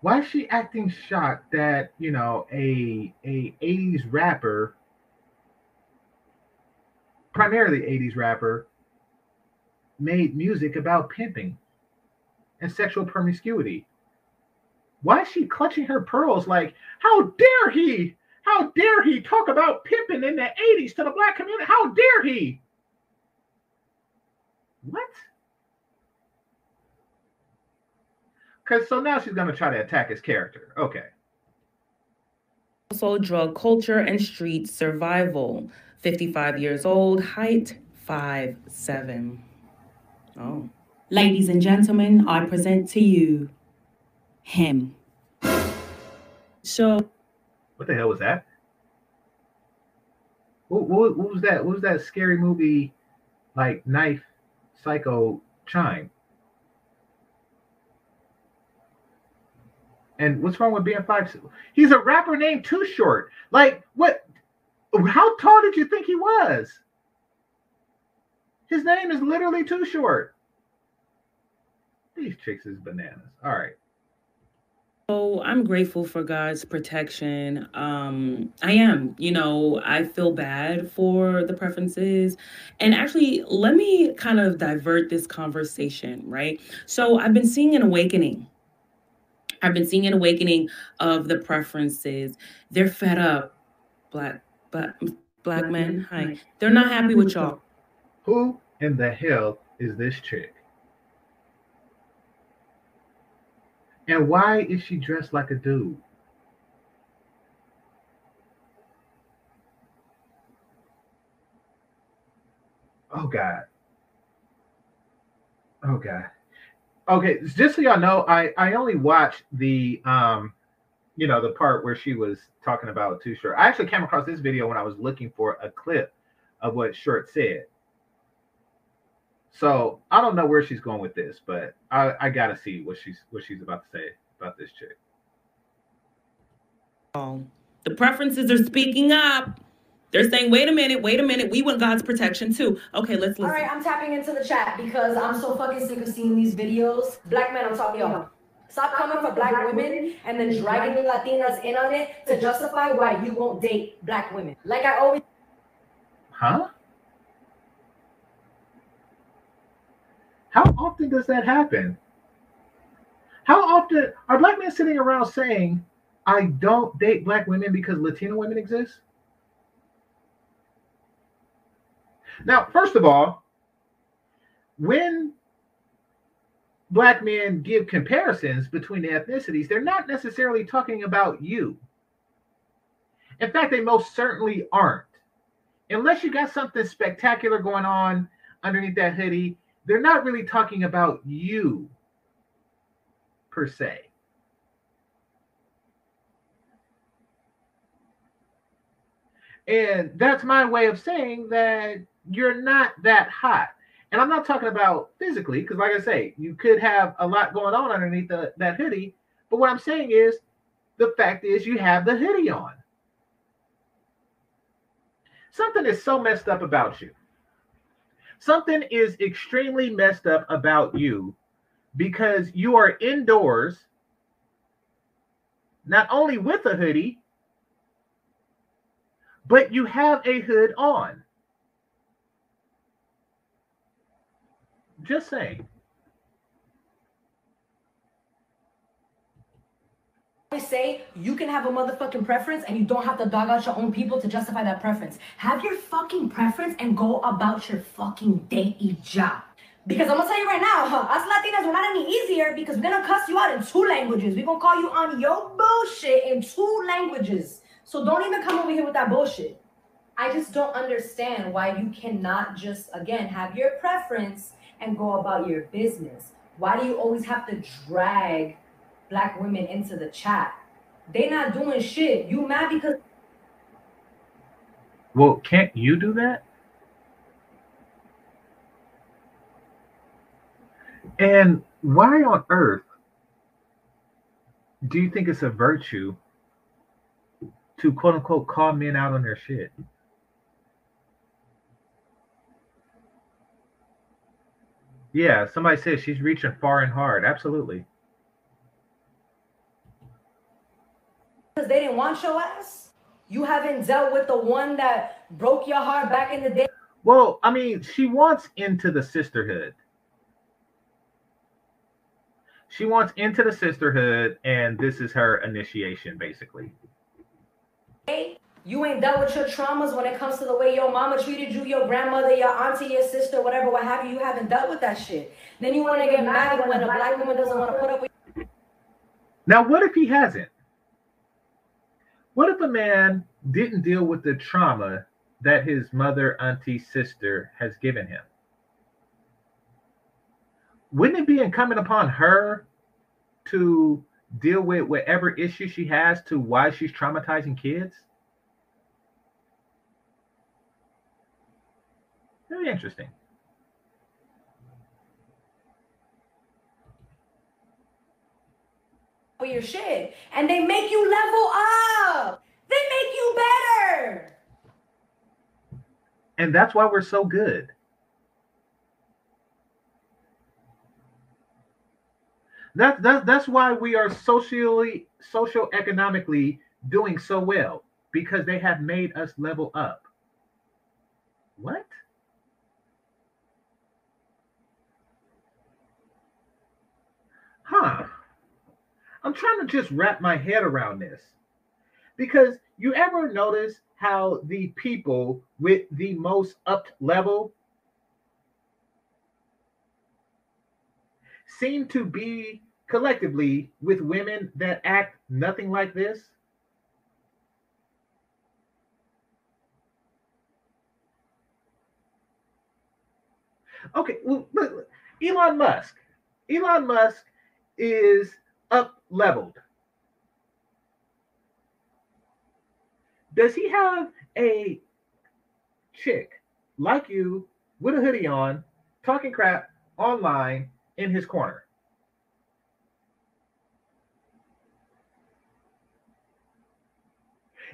Why is she acting shocked that you know a a 80s rapper, primarily 80s rapper, made music about pimping and sexual promiscuity? Why is she clutching her pearls like, how dare he? How dare he talk about pimping in the 80s to the black community? How dare he? What? Because so now she's going to try to attack his character. Okay. also drug culture and street survival. 55 years old, height 5'7. Oh. Ladies and gentlemen, I present to you him. So, What the hell was that? What, what, what was that? What was that scary movie, like knife, psycho chime? And what's wrong with being five? He's a rapper named Too Short. Like what? How tall did you think he was? His name is literally Too Short. These chicks is bananas. All right. So I'm grateful for God's protection. Um, I am, you know, I feel bad for the preferences. And actually, let me kind of divert this conversation, right? So I've been seeing an awakening. I've been seeing an awakening of the preferences. They're fed up, black, black, black men. Hi. They're not happy with y'all. Who in the hell is this chick? And why is she dressed like a dude? Oh God. Oh God. Okay, just so y'all know, I I only watched the um, you know, the part where she was talking about Too Short. I actually came across this video when I was looking for a clip of what Short said. So I don't know where she's going with this, but I, I gotta see what she's what she's about to say about this chick. Um, the preferences are speaking up. They're saying, wait a minute, wait a minute. We want God's protection too. Okay, let's All listen. right, I'm tapping into the chat because I'm so fucking sick of seeing these videos. Black men, I'm talking to y'all. Stop coming for black women and then dragging the Latinas in on it to justify why you won't date black women. Like I always Huh? How often does that happen? How often are black men sitting around saying, I don't date black women because Latino women exist? Now, first of all, when black men give comparisons between ethnicities, they're not necessarily talking about you. In fact, they most certainly aren't. Unless you got something spectacular going on underneath that hoodie, they're not really talking about you per se. And that's my way of saying that you're not that hot. And I'm not talking about physically, because like I say, you could have a lot going on underneath the, that hoodie. But what I'm saying is the fact is you have the hoodie on. Something is so messed up about you. Something is extremely messed up about you because you are indoors, not only with a hoodie, but you have a hood on. Just saying. Say you can have a motherfucking preference and you don't have to dog out your own people to justify that preference. Have your fucking preference and go about your fucking day job. Because I'm gonna tell you right now, huh, us Latinas, we're not any easier because we're gonna cuss you out in two languages. We're gonna call you on your bullshit in two languages. So don't even come over here with that bullshit. I just don't understand why you cannot just, again, have your preference and go about your business. Why do you always have to drag black women into the chat? They not doing shit. You mad because Well, can't you do that? And why on earth do you think it's a virtue to quote unquote call men out on their shit? Yeah, somebody says she's reaching far and hard. Absolutely. They didn't want your ass? You haven't dealt with the one that broke your heart back in the day. Well, I mean, she wants into the sisterhood. She wants into the sisterhood, and this is her initiation, basically. Hey, you ain't dealt with your traumas when it comes to the way your mama treated you, your grandmother, your auntie, your sister, whatever, what have you. You haven't dealt with that shit. Then you want to get mad when a black woman doesn't want to put up with you. Now, what if he hasn't? What if a man didn't deal with the trauma that his mother, auntie, sister has given him? Wouldn't it be incumbent upon her to deal with whatever issue she has to why she's traumatizing kids? Very interesting. For your shit. And they make you level up. They make you better. And that's why we're so good. That, that, that's why we are socially, social economically doing so well because they have made us level up. What? Huh. I'm trying to just wrap my head around this. Because you ever notice how the people with the most up level seem to be collectively with women that act nothing like this? Okay, well, Elon Musk. Elon Musk is up leveled. Does he have a chick like you with a hoodie on, talking crap online in his corner?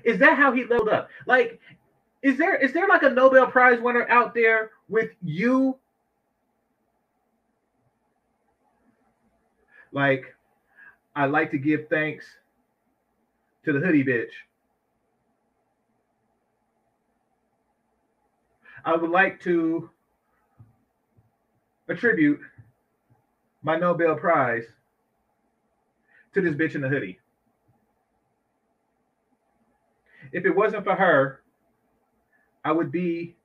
Is that how he leveled up? Like, is there is there like a Nobel Prize winner out there with you? Like, I like to give thanks to the hoodie bitch. I would like to attribute my Nobel Prize to this bitch in the hoodie. If it wasn't for her, I would be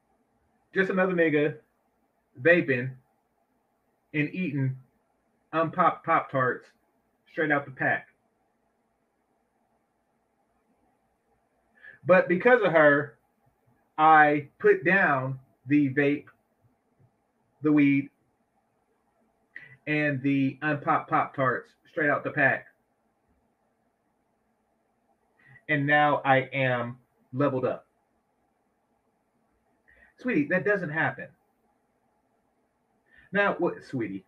just another nigga vaping and eating unpopped Pop Tarts straight out the pack. But because of her, I put down the vape, the weed, and the unpopped Pop Tarts straight out the pack. And now I am leveled up. Saweetie, that doesn't happen. Now, what, Saweetie?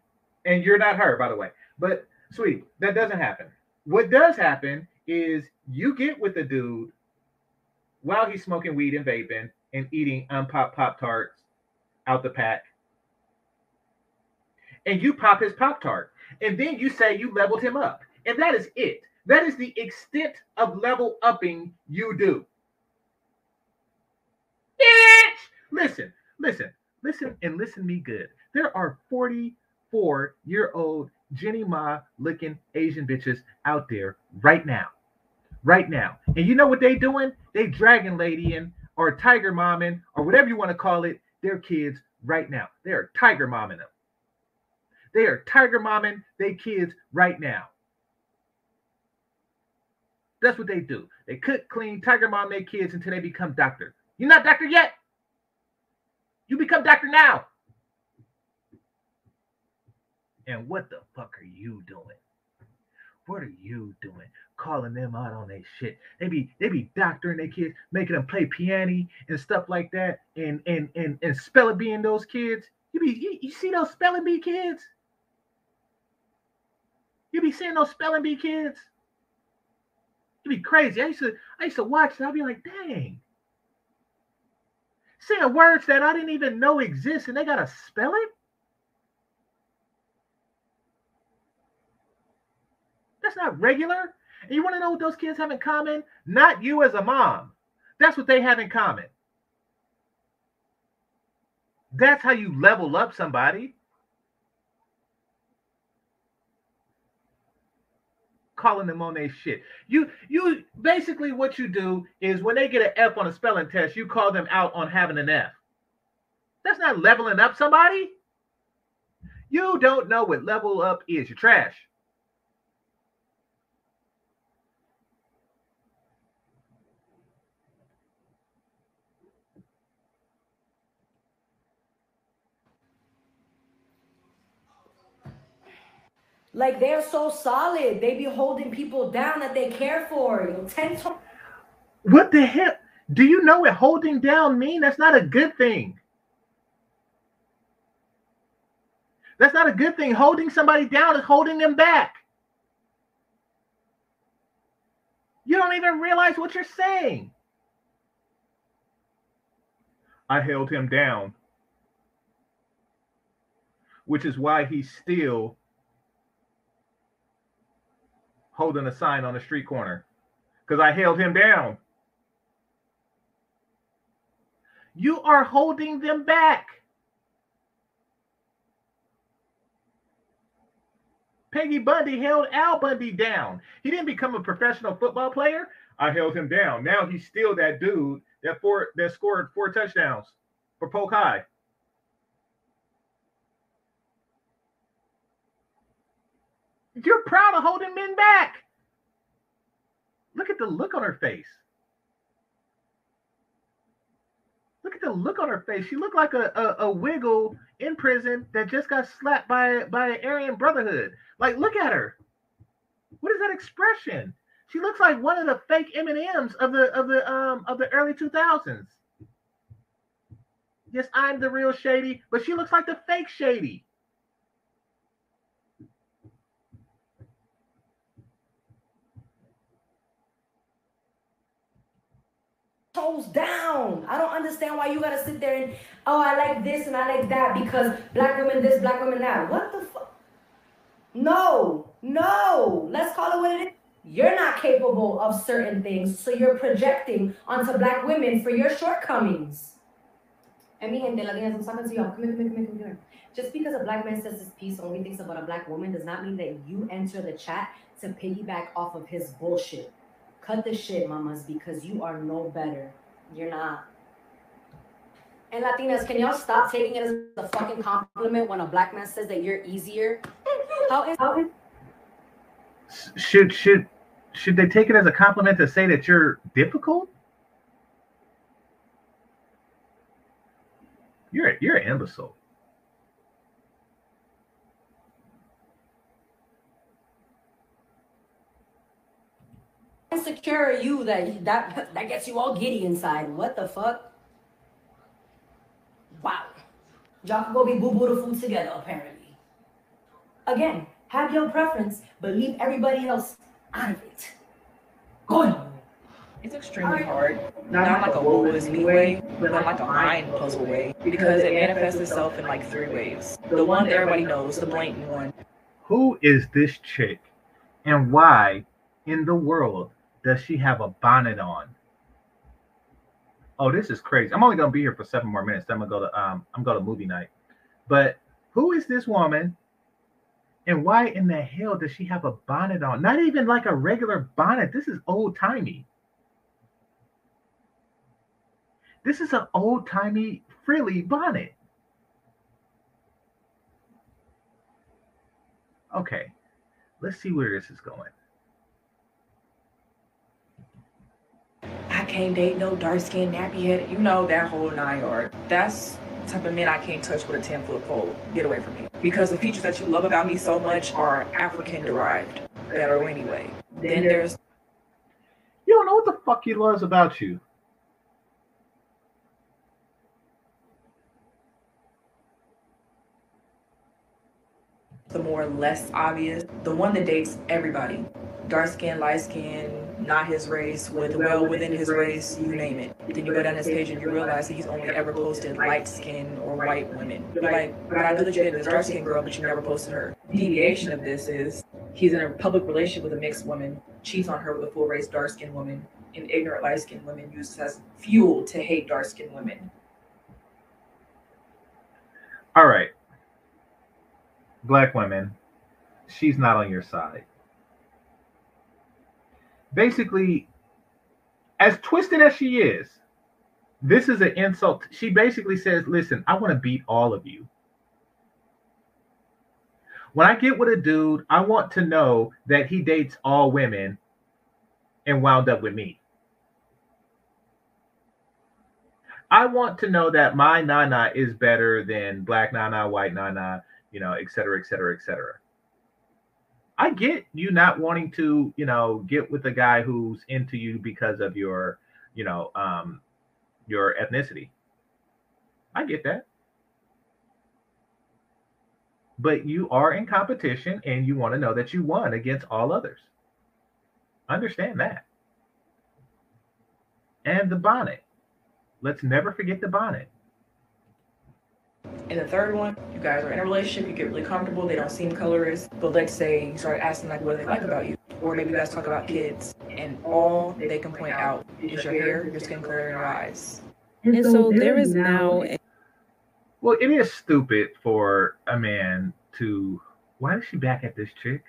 And you're not her, by the way. But, Saweetie, that doesn't happen. What does happen is you get with the dude while he's smoking weed and vaping and eating unpopped Pop Tarts out the pack. And you pop his Pop Tart. And then you say you leveled him up. And that is it. That is the extent of level upping you do. Bitch! Listen, listen, listen, and listen me good. There are 44 year old Jenny Ma looking Asian bitches out there right now. Right now. And you know what they doing? They dragon ladying or tiger momming or whatever you want to call it, their kids right now. They are tiger momming them. They are tiger momming their kids right now. That's what they do. They cook, clean, tiger mom their kids until they become doctor. You're not doctor yet. You become doctor now. And what the fuck are you doing? What are you doing? Calling them out on their shit. They be they be doctoring their kids, making them play piano and stuff like that, and and and and spelling being those kids. You be you, you see those spelling bee kids? You be seeing those spelling bee kids? You be crazy. I used to I used to watch that. I'd be like, dang. Saying words that I didn't even know exist, and they gotta spell it. That's not regular. And you want to know what those kids have in common? Not you as a mom. That's what they have in common. That's how you level up somebody. Calling them on their shit. You you basically what you do is when they get an F on a spelling test, you call them out on having an F. That's not leveling up somebody. You don't know what level up is. You're trash. Like they're so solid. They be holding people down that they care for. Ten to- What the hell? Do you know what holding down mean? That's not a good thing. That's not a good thing. Holding somebody down is holding them back. You don't even realize what you're saying. I held him down, which is why he's still holding a sign on the street corner because I held him down. You are holding them back. Peggy Bundy held Al Bundy down. He didn't become a professional football player. I held him down. Now he's still that dude that four that scored four touchdowns for Polk High. You're proud of holding men back. Look at the look on her face. Look at the look on her face. She looked like a, a, a wiggle in prison that just got slapped by by an Aryan Brotherhood. Like, look at her. What is that expression? She looks like one of the fake Eminems of the of the um of the early two thousands. Yes, I'm the real Shady, but she looks like the fake Shady. Toes down. I don't understand why you gotta sit there and oh I like this and I like that because black women this, black women that. What the fuck? No, no. Let's call it what it is. You're not capable of certain things, so you're projecting onto black women for your shortcomings. And mi gente, Latinas, I'm talking to y'all. Come here, come here, come here, come here. Just because a black man says his piece only thinks about a black woman does not mean that you enter the chat to piggyback off of his bullshit. Cut the shit, mamas, because you are no better. You're not. And Latinas, can y'all stop taking it as a fucking compliment when a black man says that you're easier? How is how is Should should should they take it as a compliment to say that you're difficult? You're you're an imbecile. Insecure are you that that that gets you all giddy inside? What the fuck? Wow. Y'all can go be boo boo the food together, apparently. Again, have your preference, but leave everybody else out of it. Go on. It's extremely hard. Not like a woe is me way, but like a mind puzzle way. Because it manifests itself in like three ways. The one that everybody knows, the blatant one. Who is this chick and why in the world does she have a bonnet on? Oh, this is crazy. I'm only gonna be here for seven more minutes. I'm gonna go to um I'm going to movie night. But who is this woman? And why in the hell does she have a bonnet on? Not even like a regular bonnet. This is old timey. This is an old timey frilly bonnet. Okay, let's see where this is going. Can't date no dark skinned nappy head. You know that whole nine yard. That's the type of men I can't touch with a 10 foot pole. Get away from me. Because the features that you love about me so much are African derived. Better anyway. Then there's You don't know what the fuck he loves about you. the more less obvious. The one that dates everybody. Dark skin, light skin, not his race, with well within his race, you name it. Then you go down his page and you realize that he's only ever posted light skin or white women. Like, but I know that you dated this dark skin girl, but you never posted her. Deviation of this is he's in a public relationship with a mixed woman, cheats on her with a full race dark skinned woman, and ignorant light skinned women uses as fuel to hate dark skinned women. All right. Black women, she's not on your side. Basically, as twisted as she is, this is an insult. She basically says, Listen, I want to beat all of you. When I get with a dude, I want to know that he dates all women and wound up with me. I want to know that my nana is better than black nana, white nana, you know, et cetera, et cetera, et cetera. I get you not wanting to, you know, get with a guy who's into you because of your, you know, um, your ethnicity. I get that. But you are in competition and you want to know that you won against all others. Understand that. and the bonnet. Let's never forget the bonnet. And the third one, you guys are in a relationship, you get really comfortable, they don't seem colorist, but let's say you start asking like what do they like about you. Or maybe you guys talk about kids and all they can point out is your hair, your skin color, and your eyes. And so there is now a Well, it is stupid for a man to. Why is she back at this chick?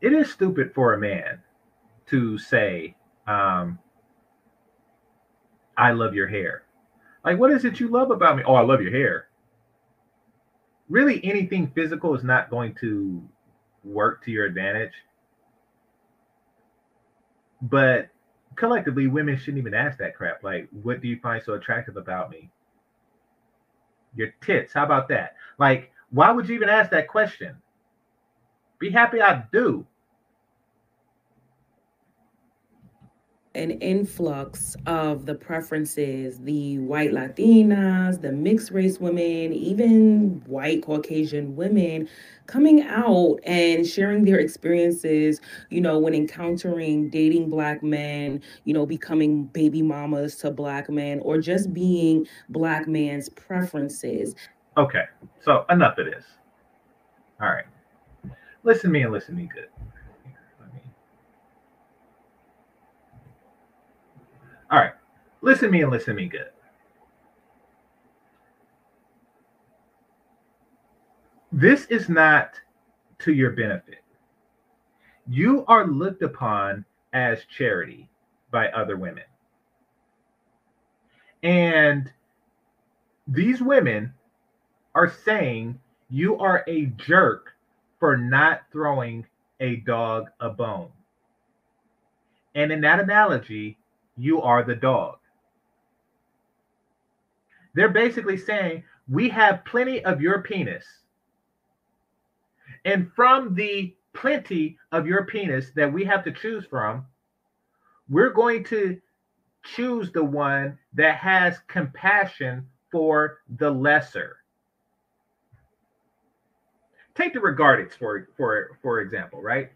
It is stupid for a man to say, um, I love your hair. Like, what is it you love about me? Oh, I love your hair. Really, anything physical is not going to work to your advantage. But collectively, women shouldn't even ask that crap. Like, what do you find so attractive about me? Your tits. How about that? Like, why would you even ask that question? Be happy I do. An influx of the preferences, the white Latinas, the mixed race women, even white Caucasian women coming out and sharing their experiences, you know, when encountering dating black men, you know, becoming baby mamas to black men, or just being black man's preferences. Okay, so enough of this. All right. Listen to me and listen to me good. Let me- All right. Listen to me and listen to me good. This is not to your benefit. You are looked upon as charity by other women. And these women are saying you are a jerk for not throwing a dog a bone. And in that analogy, you are the dog. They're basically saying, We have plenty of your penis. And from the plenty of your penis that we have to choose from, we're going to choose the one that has compassion for the lesser. Take the regardeds for for for example, right?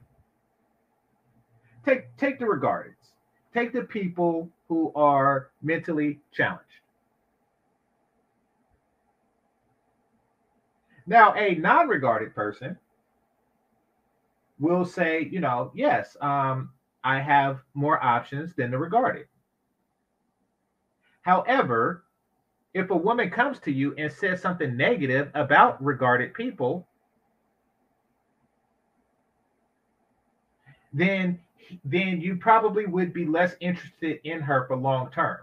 Take take the regardeds. Take the people who are mentally challenged. Now, a non-regarded person will say, you know, yes, um, I have more options than the regarded. However, if a woman comes to you and says something negative about regarded people, then then you probably would be less interested in her for long term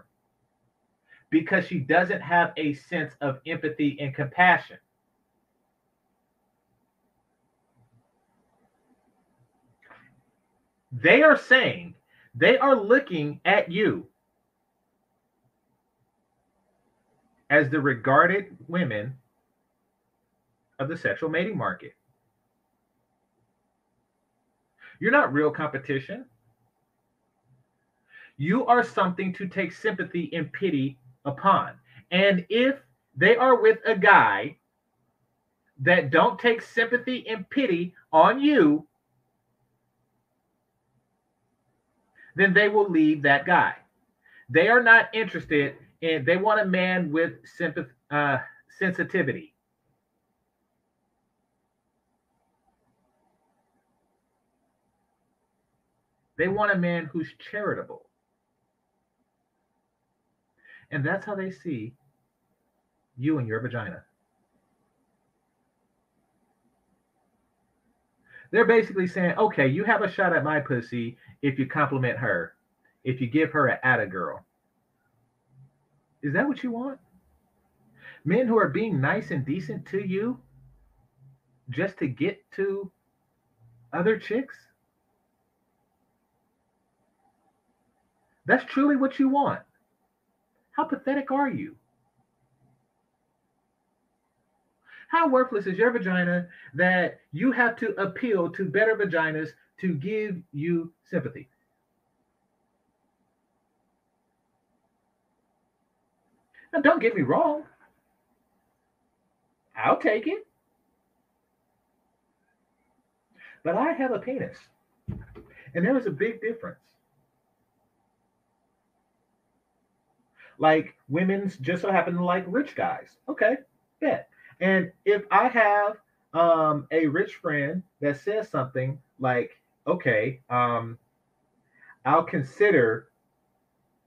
because she doesn't have a sense of empathy and compassion. They are saying they are looking at you as the regarded women of the sexual mating market. You're not real competition. You are something to take sympathy and pity upon. And if they are with a guy that don't take sympathy and pity on you, then they will leave that guy. They are not interested in, they want a man with sympath- uh, sensitivity. They want a man who's charitable. And that's how they see you and your vagina. They're basically saying, okay, you have a shot at my pussy if you compliment her, if you give her an atta girl. Is that what you want? Men who are being nice and decent to you just to get to other chicks? That's truly what you want. How pathetic are you? How worthless is your vagina that you have to appeal to better vaginas to give you sympathy? Now, don't get me wrong. I'll take it. But I have a penis. And there is a big difference. Like women's just so happen to like rich guys. Okay, bet. And if I have um, a rich friend that says something like, okay, um, I'll consider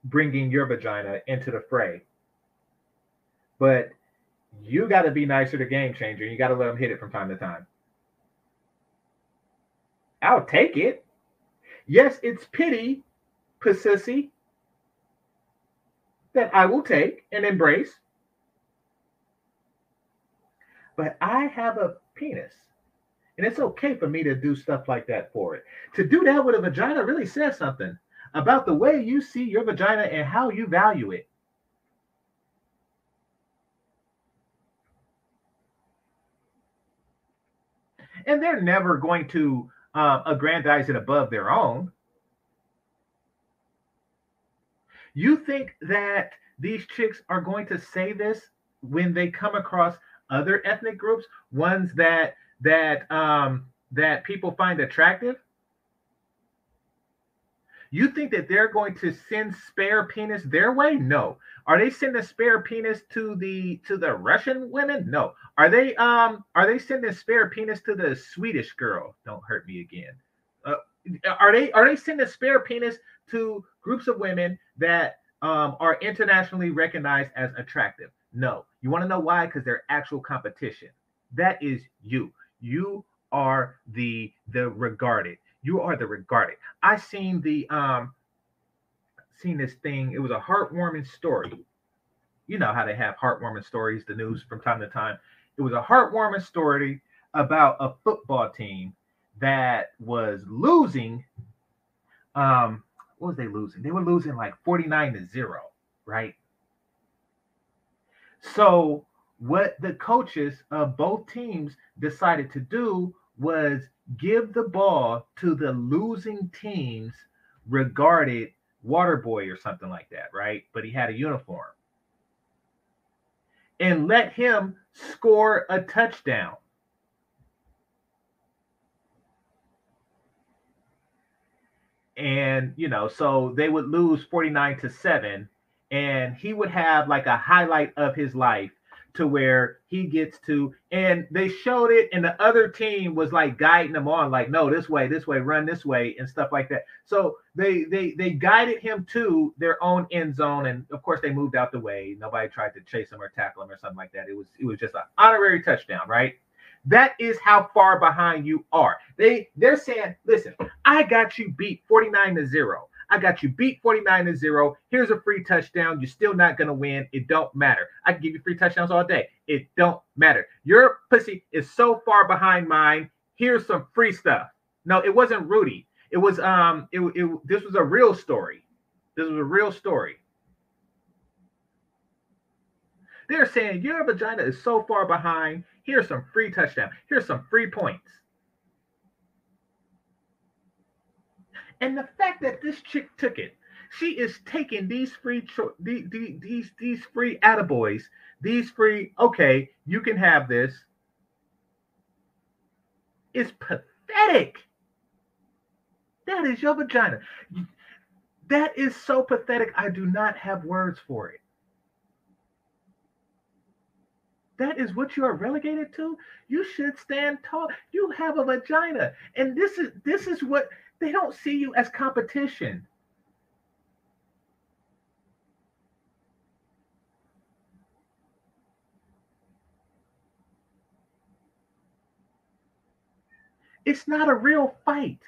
bringing your vagina into the fray, but you got to be nicer to game changer. You got to let them hit it from time to time. I'll take it. Yes, it's pity, pussy, that I will take and embrace. But I have a penis. And it's okay for me to do stuff like that for it. To do that with a vagina really says something about the way you see your vagina and how you value it. And they're never going to uh, aggrandize it above their own. You think that these chicks are going to say this when they come across other ethnic groups, ones that that um, that people find attractive? You think that they're going to send spare penis their way? No. Are they sending spare penis to the to the Russian women? No. Are they um are they sending spare penis to the Swedish girl? Don't hurt me again. Are they are they sending a spare penis to groups of women that um, are internationally recognized as attractive? No. You want to know why? Because they're actual competition. That is you. You are the the regarded. You are the regarded. I seen the um seen this thing. It was a heartwarming story. You know how they have heartwarming stories, the news from time to time. It was a heartwarming story about a football team that was losing. Um, what was they losing? They were losing like 49 to 0, right? So what the coaches of both teams decided to do was give the ball to the losing team's regarded water boy or something like that, right? But he had a uniform. And let him score a touchdown. And, you know, so they would lose 49 to 7 and he would have like a highlight of his life to where he gets to and they showed it and the other team was like guiding him on like no this way this way run this way and stuff like that. So they they they guided him to their own end zone and of course they moved out the way. Nobody tried to chase him or tackle him or something like that. It was it was just an honorary touchdown right that is how far behind you are they they're saying listen i got you beat 49 to 0 I got you beat 49 to 0. Here's a free touchdown. You're still not to win. It don't matter. I can give you free touchdowns all day. It don't matter. Your pussy is so far behind mine. Here's some free stuff. No, it wasn't Rudy. It was um it, it this was a real story. This was a real story. They're saying your vagina is so far behind. Here's some free touchdown. Here's some free points. And the fact that this chick took it, she is taking these free cho- these, these these free attaboys, these free, okay, you can have this. It's pathetic. That is your vagina. That is so pathetic. I do not have words for it. That is what you are relegated to. You should stand tall. You have a vagina, and this is this is what they don't see you as competition. It's not a real fight.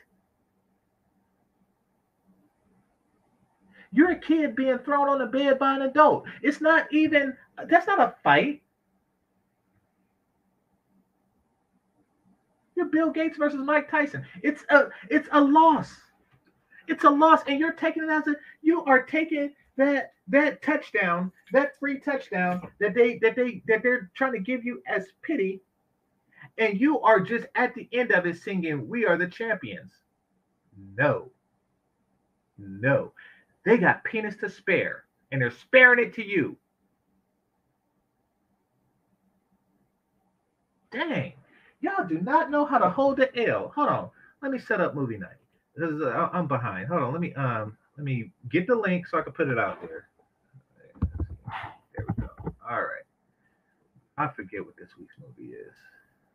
You're a kid being thrown on the bed by an adult. It's not even, that's not a fight. You're Bill Gates versus Mike Tyson. It's a it's a loss. It's a loss, and you're taking it as a you are taking that that touchdown, that free touchdown that they that they that they're trying to give you as pity, and you are just at the end of it singing, "We are the champions." No, no, they got penis to spare, and they're sparing it to you. Dang. Y'all do not know how to hold the L. Hold on. Let me set up movie night. This is, uh, I'm behind. Hold on. Let me um let me get the link so I can put it out there. There we go. All right. I forget what this week's movie is,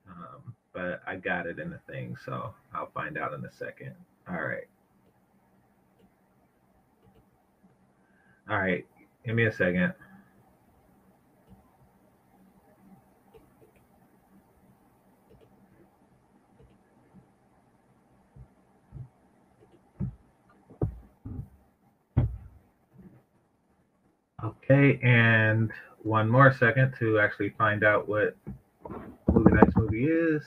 um, but I got it in the thing, so I'll find out in a second. All right. All right. Give me a second. Okay, and one more second to actually find out what the next movie is.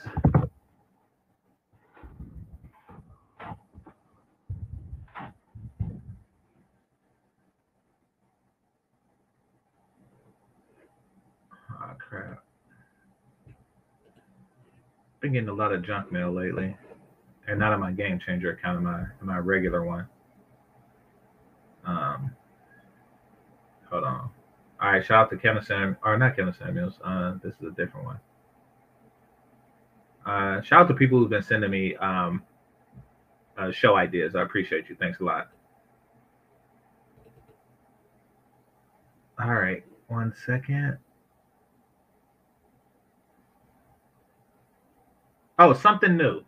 Oh crap. Been getting a lot of junk mail lately. And not on my game changer account, on my my regular one. Um hold on. All right, shout out to Kevin Sam or not Kevin Samuels. Uh this is a different one. Uh shout out to people who've been sending me um uh, show ideas. I appreciate you. Thanks a lot. All right, one second. Oh, something new.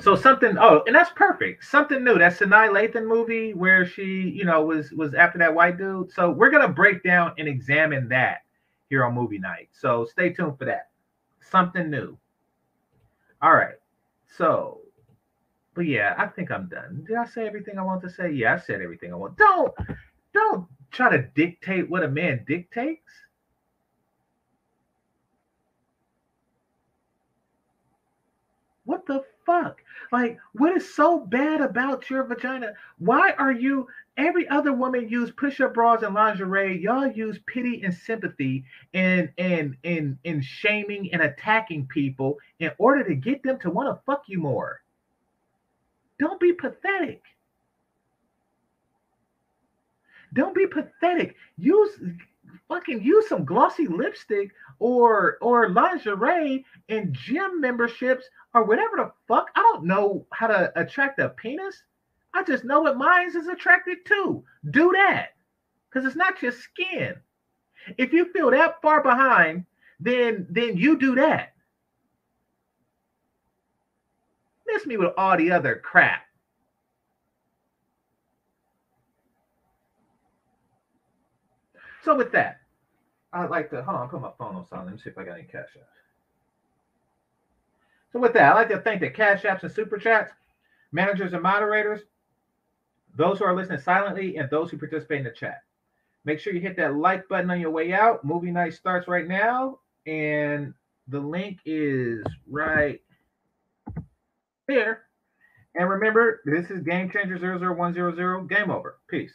So something. Oh, and that's perfect. Something new. That's Sanaa Lathan movie where she, you know, was was after that white dude. So we're gonna break down and examine that here on movie night. So stay tuned for that. Something new. All right. So, but yeah, I think I'm done. Did I say everything I want to say? Yeah, I said everything I want. Don't don't try to dictate what a man dictates. What the fuck? Like, what is so bad about your vagina? Why are you? Every other woman use push-up bras and lingerie. Y'all use pity and sympathy and and and and shaming and attacking people in order to get them to want to fuck you more. Don't be pathetic. Don't be pathetic. Use fucking use some glossy lipstick or or lingerie and gym memberships or whatever the fuck. I don't know how to attract a penis. I just know what mine is attracted to. Do that. Because it's not your skin. If you feel that far behind, then then you do that. Miss me with all the other crap. So with that, I'd like to hold on, put my phone on silent. Let me see if I got any cash apps. So with that, I'd like to thank the cash apps and super chats, managers and moderators, those who are listening silently, and those who participate in the chat. Make sure you hit that like button on your way out. Movie night starts right now, and the link is right here. And remember, this is Game Changer 00100. Game over. Peace.